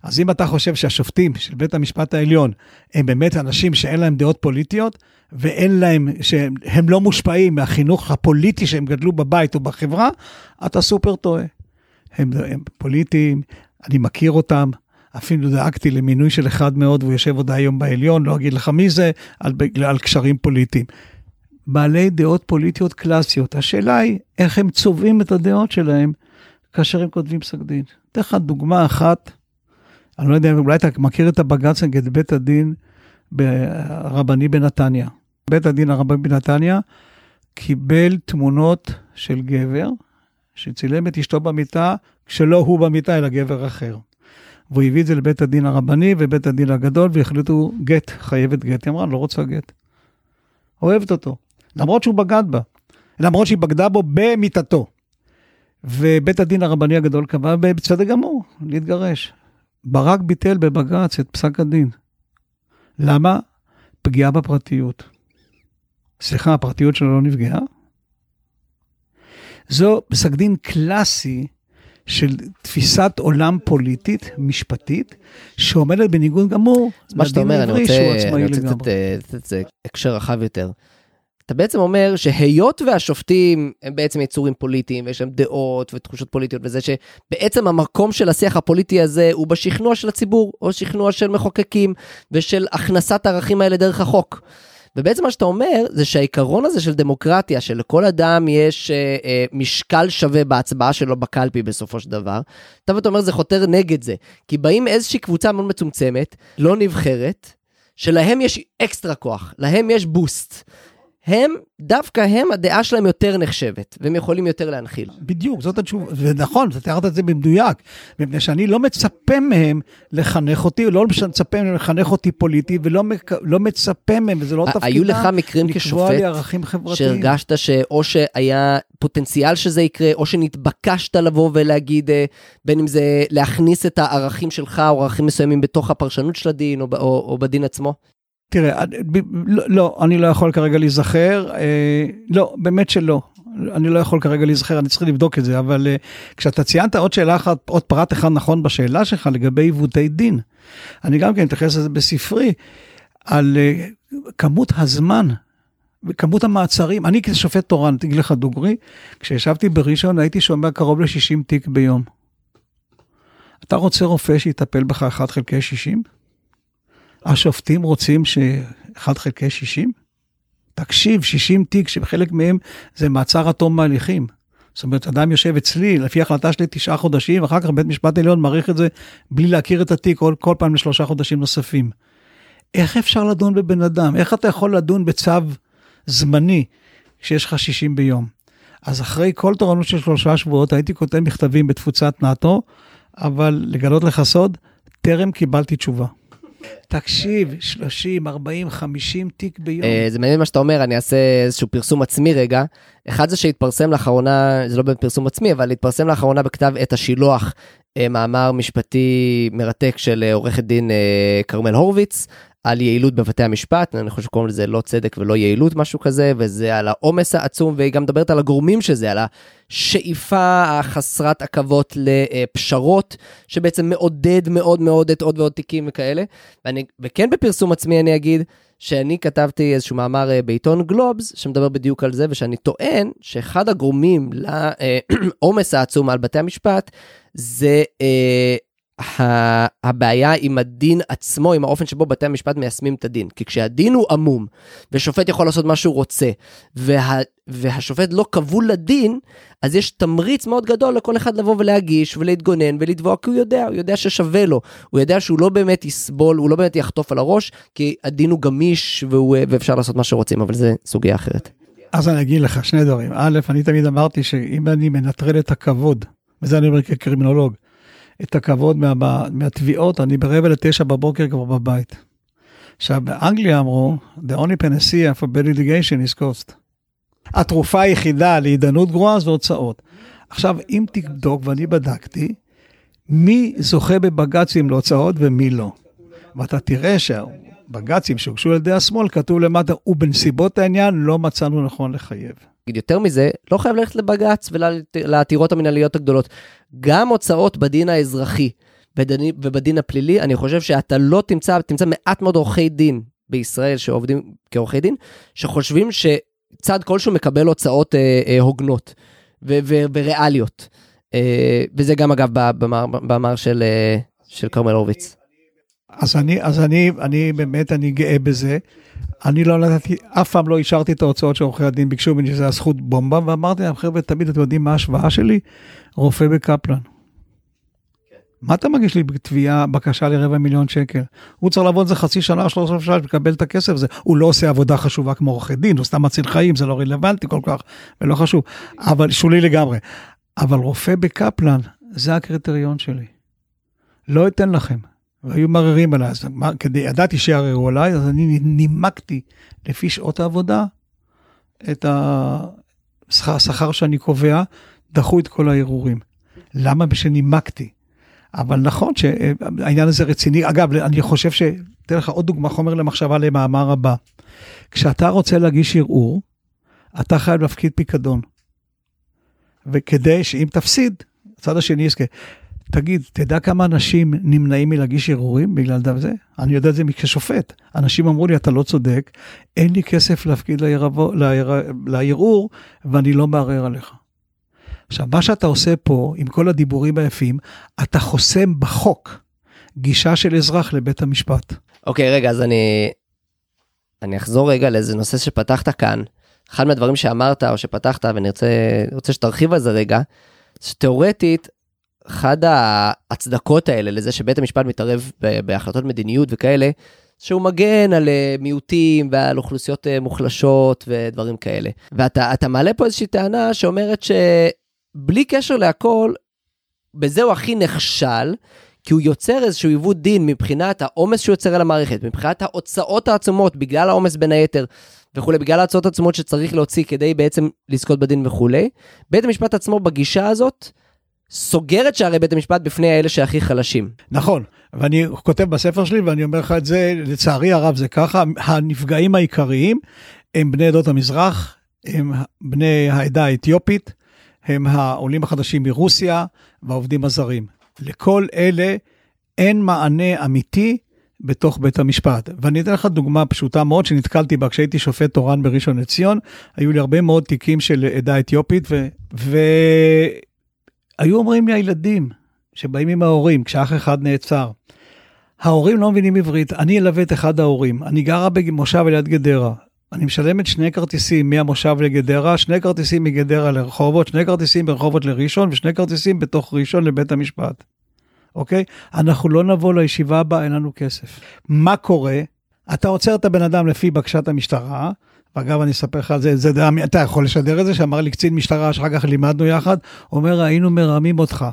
אז אם אתה חושב שהשופטים של בית המשפט העליון הם באמת אנשים שאין להם דעות פוליטיות, ואין להם, שהם לא מושפעים מהחינוך הפוליטי שהם גדלו בבית או בחברה, אתה סופר טועה. הם, הם פוליטיים, אני מכיר אותם, אפילו דאגתי למינוי של אחד מאוד, והוא יושב עוד היום בעליון, לא אגיד לך מי זה, על, על קשרים פוליטיים. בעלי דעות פוליטיות קלאסיות. השאלה היא איך הם צובעים את הדעות שלהם כאשר הם כותבים פסק דין. אתן לך דוגמה אחת, אני לא יודע, אולי אתה מכיר את הבג"ץ נגד בית הדין הרבני בנתניה. בית הדין הרבני בנתניה קיבל תמונות של גבר שצילם את אשתו במיטה, כשלא הוא במיטה, אלא גבר אחר. והוא הביא את זה לבית הדין הרבני ובית הדין הגדול, והחליטו גט, חייבת גט. היא אמרה, לא רוצה גט. אוהבת אותו. למרות שהוא בגד בה, למרות שהיא בגדה בו במיטתו. ובית הדין הרבני הגדול קבע בצדק גמור להתגרש. ברק ביטל בבג"ץ את פסק הדין. למה? פגיעה בפרטיות. סליחה, הפרטיות שלו לא נפגעה? זו פסק דין קלאסי של תפיסת עולם פוליטית, משפטית, שעומדת בניגוד גמור לדין העברי שהוא עצמאי לגמרי. אני רוצה קצת אה, לתת הקשר רחב יותר. אתה בעצם אומר שהיות והשופטים הם בעצם יצורים פוליטיים ויש להם דעות ותחושות פוליטיות וזה שבעצם המקום של השיח הפוליטי הזה הוא בשכנוע של הציבור או שכנוע של מחוקקים ושל הכנסת הערכים האלה דרך החוק. ובעצם מה שאתה אומר זה שהעיקרון הזה של דמוקרטיה, שלכל אדם יש אה, אה, משקל שווה בהצבעה שלו בקלפי בסופו של דבר, אתה ואתה אומר זה חותר נגד זה. כי באים איזושהי קבוצה מאוד מצומצמת, לא נבחרת, שלהם יש אקסטרה כוח, להם יש בוסט. הם, דווקא הם, הדעה שלהם יותר נחשבת, והם יכולים יותר להנחיל. בדיוק, זאת התשובה, ונכון, אתה תיארת את זה במדויק, מפני שאני לא מצפה מהם לחנך אותי, לא מצפה מהם לחנך אותי פוליטי, ולא לא מצפה מהם, וזה לא תפקידם, היו לך מקרים כשופט, שהרגשת שאו שהיה פוטנציאל שזה יקרה, או שנתבקשת לבוא ולהגיד, אה, בין אם זה להכניס את הערכים שלך, או ערכים מסוימים בתוך הפרשנות של הדין, או, או, או בדין עצמו? תראה, לא, לא, אני לא יכול כרגע להיזכר, אה, לא, באמת שלא. אני לא יכול כרגע להיזכר, אני צריך לבדוק את זה, אבל אה, כשאתה ציינת עוד שאלה אחת, עוד פרט אחד נכון בשאלה שלך לגבי עיוותי דין, אני גם כן אתייחס לזה בספרי, על אה, כמות הזמן וכמות המעצרים. אני כשופט תורן, תגיד לך דוגרי, כשישבתי בראשון הייתי שומע קרוב ל-60 תיק ביום. אתה רוצה רופא שיטפל בך 1 חלקי 60? השופטים רוצים ש-1 חלקי 60? תקשיב, 60 תיק שבחלק מהם זה מעצר עד תום מהליכים. זאת אומרת, אדם יושב אצלי, לפי החלטה שלי תשעה חודשים, אחר כך בית משפט עליון מעריך את זה בלי להכיר את התיק כל, כל פעם לשלושה חודשים נוספים. איך אפשר לדון בבן אדם? איך אתה יכול לדון בצו זמני כשיש לך 60 ביום? אז אחרי כל תורנות של שלושה שבועות הייתי כותב מכתבים בתפוצת נאט"ו, אבל לגלות לך סוד, טרם קיבלתי תשובה. תקשיב, 30, 40, 50 תיק ביום. אה, זה מעניין מה שאתה אומר, אני אעשה איזשהו פרסום עצמי רגע. אחד זה שהתפרסם לאחרונה, זה לא באמת פרסום עצמי, אבל התפרסם לאחרונה בכתב עת השילוח, אה, מאמר משפטי מרתק של אה, עורכת דין כרמל הורוביץ, על יעילות בבתי המשפט, אני חושב שקוראים לזה לא צדק ולא יעילות, משהו כזה, וזה על העומס העצום, והיא גם מדברת על הגורמים של זה, על השאיפה החסרת עכבות לפשרות, שבעצם מעודד מאוד מאוד את עוד ועוד תיקים וכאלה. ואני, וכן בפרסום עצמי אני אגיד, שאני כתבתי איזשהו מאמר אה, בעיתון גלובס, שמדבר בדיוק על זה, ושאני טוען שאחד הגורמים לעומס העצום על בתי המשפט, זה אה, הבעיה עם הדין עצמו, עם האופן שבו בתי המשפט מיישמים את הדין. כי כשהדין הוא עמום, ושופט יכול לעשות מה שהוא רוצה, וה, והשופט לא כבול לדין, אז יש תמריץ מאוד גדול לכל אחד לבוא ולהגיש ולהתגונן ולתבוע, כי הוא יודע, הוא יודע ששווה לו. הוא יודע שהוא לא באמת יסבול, הוא לא באמת יחטוף על הראש, כי הדין הוא גמיש והוא, ואפשר לעשות מה שרוצים, אבל זה סוגיה אחרת. אז אני אגיד לך שני דברים. א', אני תמיד אמרתי שאם אני מנטרל את הכבוד, וזה אני אומר כקרימינולוג, את הכבוד מה, מהתביעות, אני ברבע לתשע בבוקר כבר בבית. עכשיו, באנגליה אמרו, the only panacea for bad litigation is cost. התרופה היחידה להידנות גרועה זה הוצאות. עכשיו, אם תבדוק, ואני בדקתי, מי זוכה בבג"צים להוצאות ומי לא. ואתה תראה שהבג"צים שהוגשו על ידי השמאל, כתוב למטה, ובנסיבות העניין לא מצאנו נכון לחייב. יותר מזה, לא חייב ללכת לבג"ץ ולעתירות המנהליות הגדולות. גם הוצאות בדין האזרחי בדין, ובדין הפלילי, אני חושב שאתה לא תמצא, תמצא מעט מאוד עורכי דין בישראל שעובדים כעורכי דין, שחושבים שצד כלשהו מקבל הוצאות אה, אה, הוגנות ו- ו- וריאליות. אה, וזה גם אגב במאמר של, אה, כרמל הורוביץ. אז אני, אז אני, אני באמת, אני גאה בזה. אני לא נתתי, אף פעם לא אישרתי את ההוצאות שעורכי הדין ביקשו ממני, שזה הזכות בומבה, ואמרתי להם, חבר'ה, תמיד אתם יודעים מה ההשוואה שלי? רופא בקפלן. מה אתה מגיש לי בתביעה, בקשה לרבע מיליון שקל? הוא צריך לעבוד איזה חצי שנה, שלוש שנה, לקבל את הכסף הזה. הוא לא עושה עבודה חשובה כמו עורכי דין, הוא סתם מציל חיים, זה לא רלוונטי כל כך, ולא חשוב. אבל שולי לגמרי. אבל רופא בקפלן, זה הקריטריון שלי. לא אתן לכם. והיו מערערים עליי, אז כדי, ידעתי שיערערו עליי, אז אני נימקתי לפי שעות העבודה את השכר שאני קובע, דחו את כל הערעורים. למה? שנימקתי. אבל נכון שהעניין הזה רציני. אגב, אני חושב ש... אתן לך עוד דוגמה, חומר למחשבה למאמר הבא. כשאתה רוצה להגיש ערעור, אתה חייב להפקיד פיקדון. וכדי שאם תפסיד, הצד השני יזכה. תגיד, תדע כמה אנשים נמנעים מלהגיש ערעורים בגלל דבר זה? אני יודע את זה כשופט. אנשים אמרו לי, אתה לא צודק, אין לי כסף להפקיד לערעור ואני לא מערער עליך. עכשיו, מה שאתה עושה פה, עם כל הדיבורים היפים, אתה חוסם בחוק גישה של אזרח לבית המשפט. אוקיי, רגע, אז אני, אני אחזור רגע לאיזה נושא שפתחת כאן. אחד מהדברים שאמרת או שפתחת, ואני רוצה, רוצה שתרחיב על זה רגע, שתאורטית, אחד ההצדקות האלה לזה שבית המשפט מתערב בהחלטות מדיניות וכאלה, שהוא מגן על אה, מיעוטים ועל אוכלוסיות אה, מוחלשות ודברים כאלה. ואתה מעלה פה איזושהי טענה שאומרת שבלי קשר להכל, בזה הוא הכי נכשל, כי הוא יוצר איזשהו עיוות דין מבחינת העומס שהוא יוצר על המערכת, מבחינת ההוצאות העצומות, בגלל העומס בין היתר וכולי, בגלל ההוצאות העצומות שצריך להוציא כדי בעצם לזכות בדין וכולי. בית המשפט עצמו בגישה הזאת, סוגר את שערי בית המשפט בפני האלה שהכי חלשים. נכון, ואני כותב בספר שלי ואני אומר לך את זה, לצערי הרב זה ככה, הנפגעים העיקריים הם בני עדות המזרח, הם בני העדה האתיופית, הם העולים החדשים מרוסיה והעובדים הזרים. לכל אלה אין מענה אמיתי בתוך בית המשפט. ואני אתן לך דוגמה פשוטה מאוד שנתקלתי בה כשהייתי שופט תורן בראשון לציון, היו לי הרבה מאוד תיקים של עדה אתיופית, והיו ו... אומרים לי הילדים שבאים עם ההורים, כשאח אחד נעצר, ההורים לא מבינים עברית, אני אלווה את אחד ההורים, אני גרה במושב על יד גדרה, אני משלמת שני כרטיסים מהמושב לגדרה, שני כרטיסים מגדרה לרחובות, שני כרטיסים ברחובות לראשון ושני כרטיסים בתוך ראשון לבית המשפט. אוקיי? אנחנו לא נבוא לישיבה הבאה, אין לנו כסף. מה קורה? אתה עוצר את הבן אדם לפי בקשת המשטרה, ואגב, אני אספר לך על זה, זה, אתה יכול לשדר את זה, שאמר לי קצין משטרה שאחר כך לימדנו יחד, אומר, היינו מרמים אותך.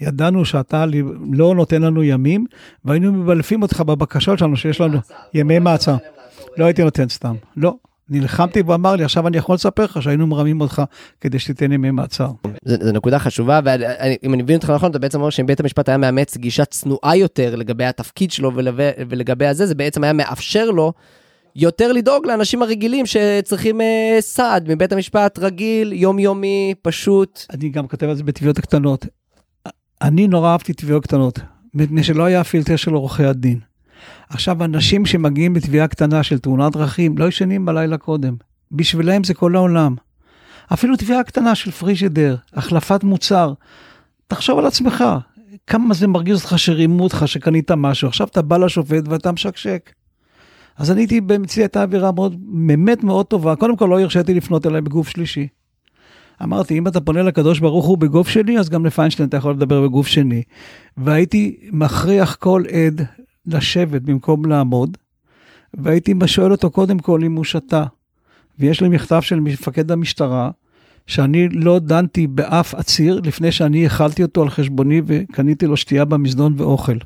ידענו שאתה לא נותן לנו ימים, והיינו מבלפים אותך בבקשות שלנו, שיש לנו ימי מעצר. לא הייתי נותן סתם, לא. נלחמתי והוא אמר לי, עכשיו אני יכול לספר לך שהיינו מרמים אותך כדי שתיתן ימי מעצר. זו נקודה חשובה, ואם אני מבין אותך נכון, אתה בעצם אומר שאם בית המשפט היה מאמץ גישה צנועה יותר לגבי התפקיד שלו ולגבי הזה, זה בעצם היה מאפשר לו יותר לדאוג לאנשים הרגילים שצריכים אה, סעד מבית המשפט רגיל, יומיומי, פשוט. אני גם כותב על זה בתביעות הקטנות. אני נורא אהבתי תביעות קטנות, מפני שלא היה פילטר של עורכי הדין. עכשיו, אנשים שמגיעים בתביעה קטנה של תאונת דרכים, לא ישנים בלילה קודם. בשבילם זה כל העולם. אפילו תביעה קטנה של פריג'דר, החלפת מוצר. תחשוב על עצמך, כמה זה מרגיז אותך שרימו אותך, שקנית משהו, עכשיו אתה בא לשופט ואתה משקשק. אז אני הייתי במציא הייתה אווירה מאוד, באמת מאוד טובה. קודם כל לא הרשיתי לפנות אליי בגוף שלישי. אמרתי, אם אתה פונה לקדוש ברוך הוא בגוף שני, אז גם לפיינשטיין אתה יכול לדבר בגוף שני. והייתי מכריח כל עד לשבת במקום לעמוד, והייתי שואל אותו קודם כל אם הוא שתה. ויש לי מכתב של מפקד המשטרה, שאני לא דנתי באף עציר לפני שאני אכלתי אותו על חשבוני וקניתי לו שתייה במזנון ואוכל.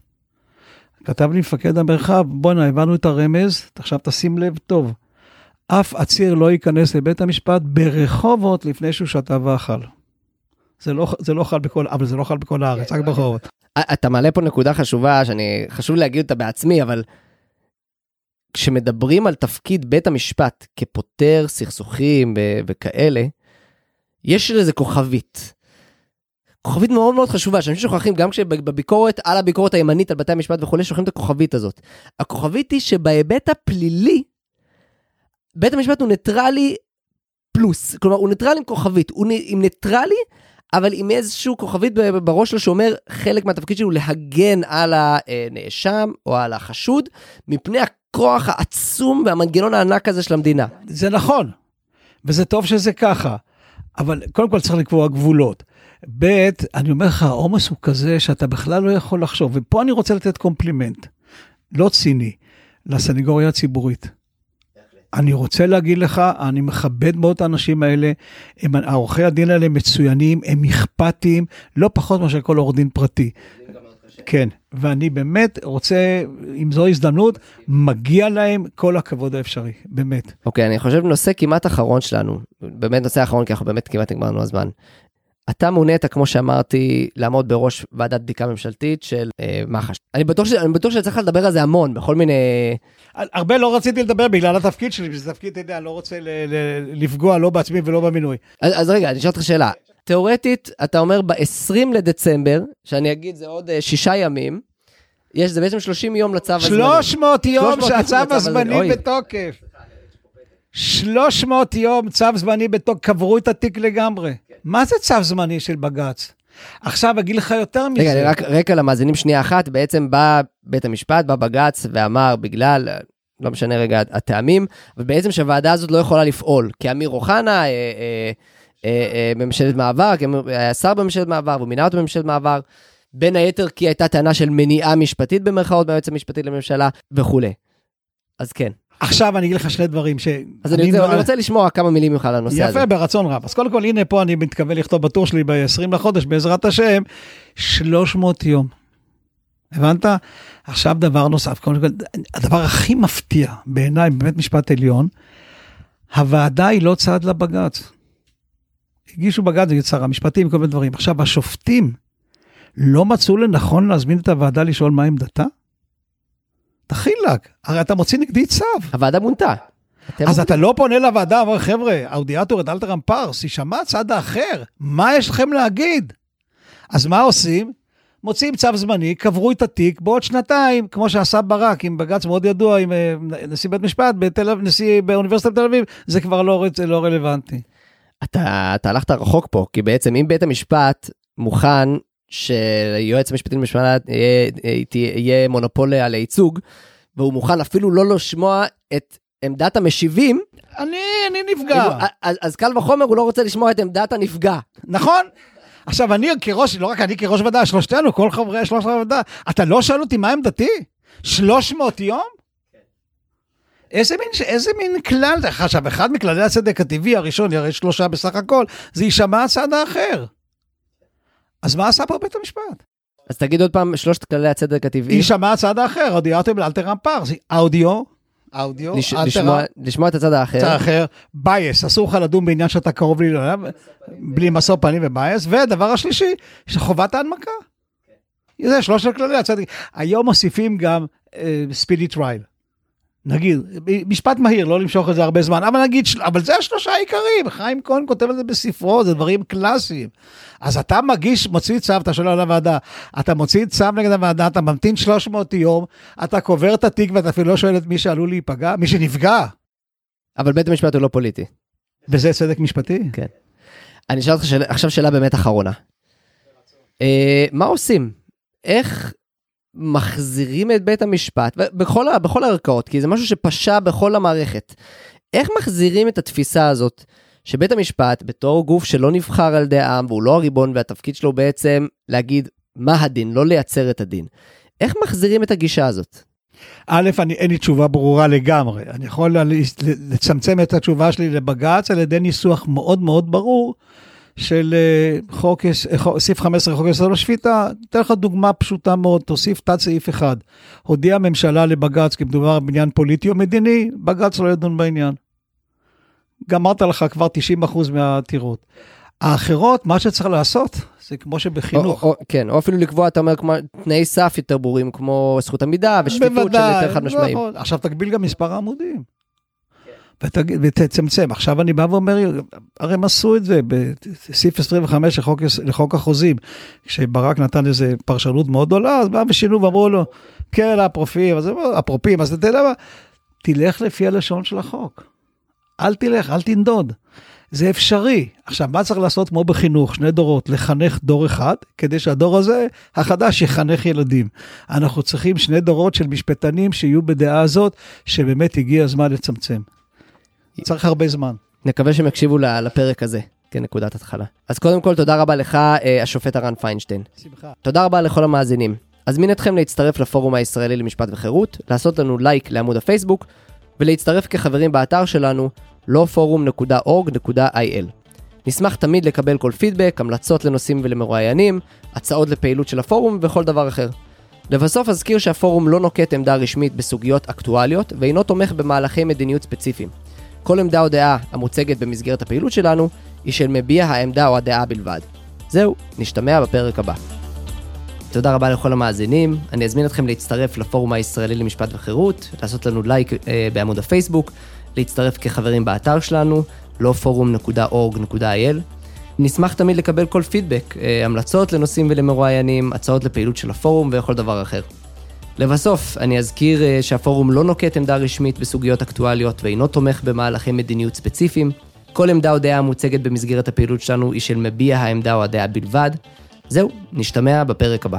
כתב לי מפקד המרחב, בואנה, הבנו את הרמז, עכשיו תשים לב טוב. אף עציר לא ייכנס לבית המשפט ברחובות לפני שהוא שתה ואכל. זה לא, זה לא חל בכל, אבל זה לא חל בכל הארץ, רק ברחובות. אתה מעלה פה נקודה חשובה שאני חשוב להגיד אותה בעצמי אבל. כשמדברים על תפקיד בית המשפט כפותר סכסוכים וכאלה, יש לזה כוכבית. כוכבית מאוד מאוד חשובה שאנשים שוכחים גם כשבביקורת על הביקורת הימנית על בתי המשפט וכולי שוכחים את הכוכבית הזאת. הכוכבית היא שבהיבט הפלילי בית המשפט הוא ניטרלי פלוס כלומר הוא ניטרלי עם כוכבית הוא עם ניטרלי אבל עם איזשהו כוכבית בראש שלו שאומר חלק מהתפקיד שלו להגן על הנאשם או על החשוד מפני הכוח העצום והמנגנון הענק הזה של המדינה. זה נכון, וזה טוב שזה ככה, אבל קודם כל צריך לקבוע גבולות. ב', אני אומר לך, העומס הוא כזה שאתה בכלל לא יכול לחשוב, ופה אני רוצה לתת קומפלימנט, לא ציני, לסנגוריה הציבורית. אני רוצה להגיד לך, אני מכבד מאוד את האנשים האלה, הם, העורכי הדין האלה מצוינים, הם אכפתיים, לא פחות מאשר כל עורך דין פרטי. כן, ואני באמת רוצה, אם זו הזדמנות, מגיע להם כל הכבוד האפשרי, באמת. אוקיי, okay, אני חושב נושא כמעט אחרון שלנו, באמת נושא אחרון, כי אנחנו באמת כמעט נגמרנו הזמן. אתה מונית, כמו שאמרתי, לעמוד בראש ועדת בדיקה ממשלתית של אה, מח"ש. אני בטוח, ש... אני בטוח שצריך לדבר על זה המון, בכל מיני... הרבה לא רציתי לדבר בגלל התפקיד שלי, שזה תפקיד, אתה יודע, אני לא רוצה ל- ל- לפגוע לא בעצמי ולא במינוי. אז, אז רגע, אני אשאל אותך שאלה. תיאורטית, אתה אומר ב-20 לדצמבר, שאני אגיד זה עוד אה, שישה ימים, יש, זה בעצם 30 יום לצו הזמני. 300 יום 300 יום שהצו הזמני. בתוקף. 300 יום צו זמני בתוקף, קברו את התיק לגמרי. מה זה צו זמני של בג"ץ? עכשיו אגיד לך יותר מזה. רגע, רק רקע למאזינים שנייה אחת, בעצם בא בית המשפט, בא בג"ץ ואמר בגלל, לא משנה רגע הטעמים, ובעצם שהוועדה הזאת לא יכולה לפעול, כי אמיר אוחנה, אה, אה, אה, אה, בממשלת מעבר, היה שר בממשלת מעבר, והוא מינה אותו בממשלת מעבר, בין היתר כי הייתה טענה של מניעה משפטית במרכאות ביועץ המשפטי לממשלה וכולי. אז כן. עכשיו אני אגיד לך שני דברים ש... אז אני, רוצה, אני רוצה לשמוע כמה מילים ממך על הנושא הזה. יפה, ברצון רב. אז קודם כל, הנה פה אני מתכוון לכתוב בטור שלי ב-20 לחודש, בעזרת השם, 300 יום. הבנת? עכשיו דבר נוסף, קודם כל, הדבר הכי מפתיע בעיניי בבית משפט עליון, הוועדה היא לא צעד לבג"ץ. הגישו בג"ץ נגד שר המשפטים, כל מיני דברים. עכשיו, השופטים לא מצאו לנכון להזמין את הוועדה לשאול מה עמדתה? דחילק, הרי אתה מוציא נגדי צו. הוועדה מונתה. אז אתה לא פונה לוועדה, אומר חבר'ה, האודיאטור את אלתרם פרס, יישמע הצד האחר, מה יש לכם להגיד? אז מה עושים? מוציאים צו זמני, קברו את התיק, בעוד שנתיים, כמו שעשה ברק עם בג"ץ מאוד ידוע, עם אה, נשיא בית משפט, בתל, נשיא באוניברסיטת תל אביב, זה כבר לא, לא רלוונטי. אתה, אתה הלכת רחוק פה, כי בעצם אם בית המשפט מוכן שיועץ המשפטי לממשלה יהיה, מונופול על הייצוג, והוא מוכן אפילו לא לשמוע את עמדת המשיבים, אני, אני נפגע. אז, אז קל וחומר הוא לא רוצה לשמוע את עמדת הנפגע. נכון? עכשיו, אני כראש, לא רק אני כראש ועדה, שלושתנו, כל חברי שלושת הוועדה, אתה לא שואל אותי מה עמדתי? 300 יום? איזה מין, איזה מין כלל? עכשיו, אחד מכללי הצדק הטבעי הראשון, הרי שלושה בסך הכל, זה יישמע הצד האחר. אז מה עשה פה בית המשפט? אז תגיד עוד פעם שלושת כללי הצדק הטבעי. יישמע הצד האחר, אודיאטים לאלתרם פרס, אודיו, audi, לש, alteram, לשמוע, לשמוע את הצד האחר. הצד האחר, bias, אסור לך לדון בעניין שאתה קרוב לי אליו, בלי משוא פנים ו bias, והדבר השלישי, שחובת ההנמקה. זה שלושת כללי הצדק. היום מוסיפים גם speedy trial. נגיד, משפט מהיר, לא למשוך את זה הרבה זמן, אבל נגיד, אבל זה השלושה העיקריים, חיים כהן כותב את זה בספרו, זה דברים קלאסיים. אז אתה מגיש, מוציא צו, אתה שואל על הוועדה, אתה מוציא צו נגד הוועדה, אתה ממתין 300 יום, אתה קובר את התיק ואתה אפילו לא שואל את מי שעלול להיפגע, מי שנפגע, אבל בית המשפט הוא לא פוליטי. וזה צדק משפטי. אני אשאל אותך עכשיו שאלה באמת אחרונה. אה, מה עושים? איך מחזירים את בית המשפט, בכל, בכל הערכאות, כי זה משהו שפשע בכל המערכת. איך מחזירים את התפיסה הזאת, שבית המשפט, בתור גוף שלא נבחר על ידי העם, והוא לא הריבון, והתפקיד שלו בעצם להגיד מה הדין, לא לייצר את הדין. איך מחזירים את הגישה הזאת? א', אני, אין לי תשובה ברורה לגמרי. אני יכול לצמצם את התשובה שלי לבג"ץ על ידי ניסוח מאוד מאוד ברור של אה, חוק, אה, חוק- סעיף 15 לחוק יסוד השפיטה. אתן לך דוגמה פשוטה מאוד, תוסיף תת סעיף אחד. הודיעה הממשלה לבג"ץ כי מדובר בעניין פוליטי או מדיני, בג"ץ לא ידון בעניין. גמרת לך כבר 90% מהעתירות. האחרות, מה שצריך לעשות, זה כמו שבחינוך. או, או, כן, או אפילו לקבוע, אתה אומר, כמו, תנאי סף יותר ברורים, כמו זכות עמידה ושפיפות בוודאי, יותר חד משמעיים. נכון. עכשיו תגביל גם מספר העמודים. ותצמצם. עכשיו אני בא ואומר, הרי הם עשו את זה בסעיף 25 לחוק, לחוק החוזים, כשברק נתן איזה פרשנות מאוד גדולה, אז באו ושינו ואמרו לו, כן, אפרופים, אז אפרופים, אז אתה יודע מה, תלך לפי הלשון של החוק. אל תלך, אל תנדוד. זה אפשרי. עכשיו, מה צריך לעשות כמו בחינוך, שני דורות, לחנך דור אחד, כדי שהדור הזה, החדש, יחנך ילדים. אנחנו צריכים שני דורות של משפטנים שיהיו בדעה הזאת, שבאמת הגיע הזמן לצמצם. צריך הרבה זמן. נקווה שהם יקשיבו לפרק הזה כנקודת התחלה. אז קודם כל, תודה רבה לך, אה, השופט הרן פיינשטיין. שמחה. תודה רבה לכל המאזינים. אזמין אתכם להצטרף לפורום הישראלי למשפט וחירות, לעשות לנו לייק לעמוד הפייסבוק, ולהצטרף כחברים באתר שלנו, lawforum.org.il. נשמח תמיד לקבל כל פידבק, המלצות לנושאים ולמרואיינים, הצעות לפעילות של הפורום וכל דבר אחר. לבסוף אזכיר שהפורום לא נוקט עמדה רשמית בסוגיות אקטואליות, ואינו תומך במהלכי מדיניות ספציפיים. כל עמדה או דעה המוצגת במסגרת הפעילות שלנו, היא של מביע העמדה או הדעה בלבד. זהו, נשתמע בפרק הבא. תודה רבה לכל המאזינים, אני אזמין אתכם להצטרף לפורום הישראלי למשפט וחירות, לעשות לנו לייק אה, בעמוד הפייסבוק, להצטרף כחברים באתר שלנו, lawforum.org.il. נשמח תמיד לקבל כל פידבק, אה, המלצות לנושאים ולמרואיינים, הצעות לפעילות של הפורום וכל דבר אחר. לבסוף, אני אזכיר אה, שהפורום לא נוקט עמדה רשמית בסוגיות אקטואליות ואינו תומך במהלכי מדיניות ספציפיים. כל עמדה או דעה המוצגת במסגרת הפעילות שלנו היא של מביע העמדה או הדעה בלבד. זהו, נשתמע בפרק הבא.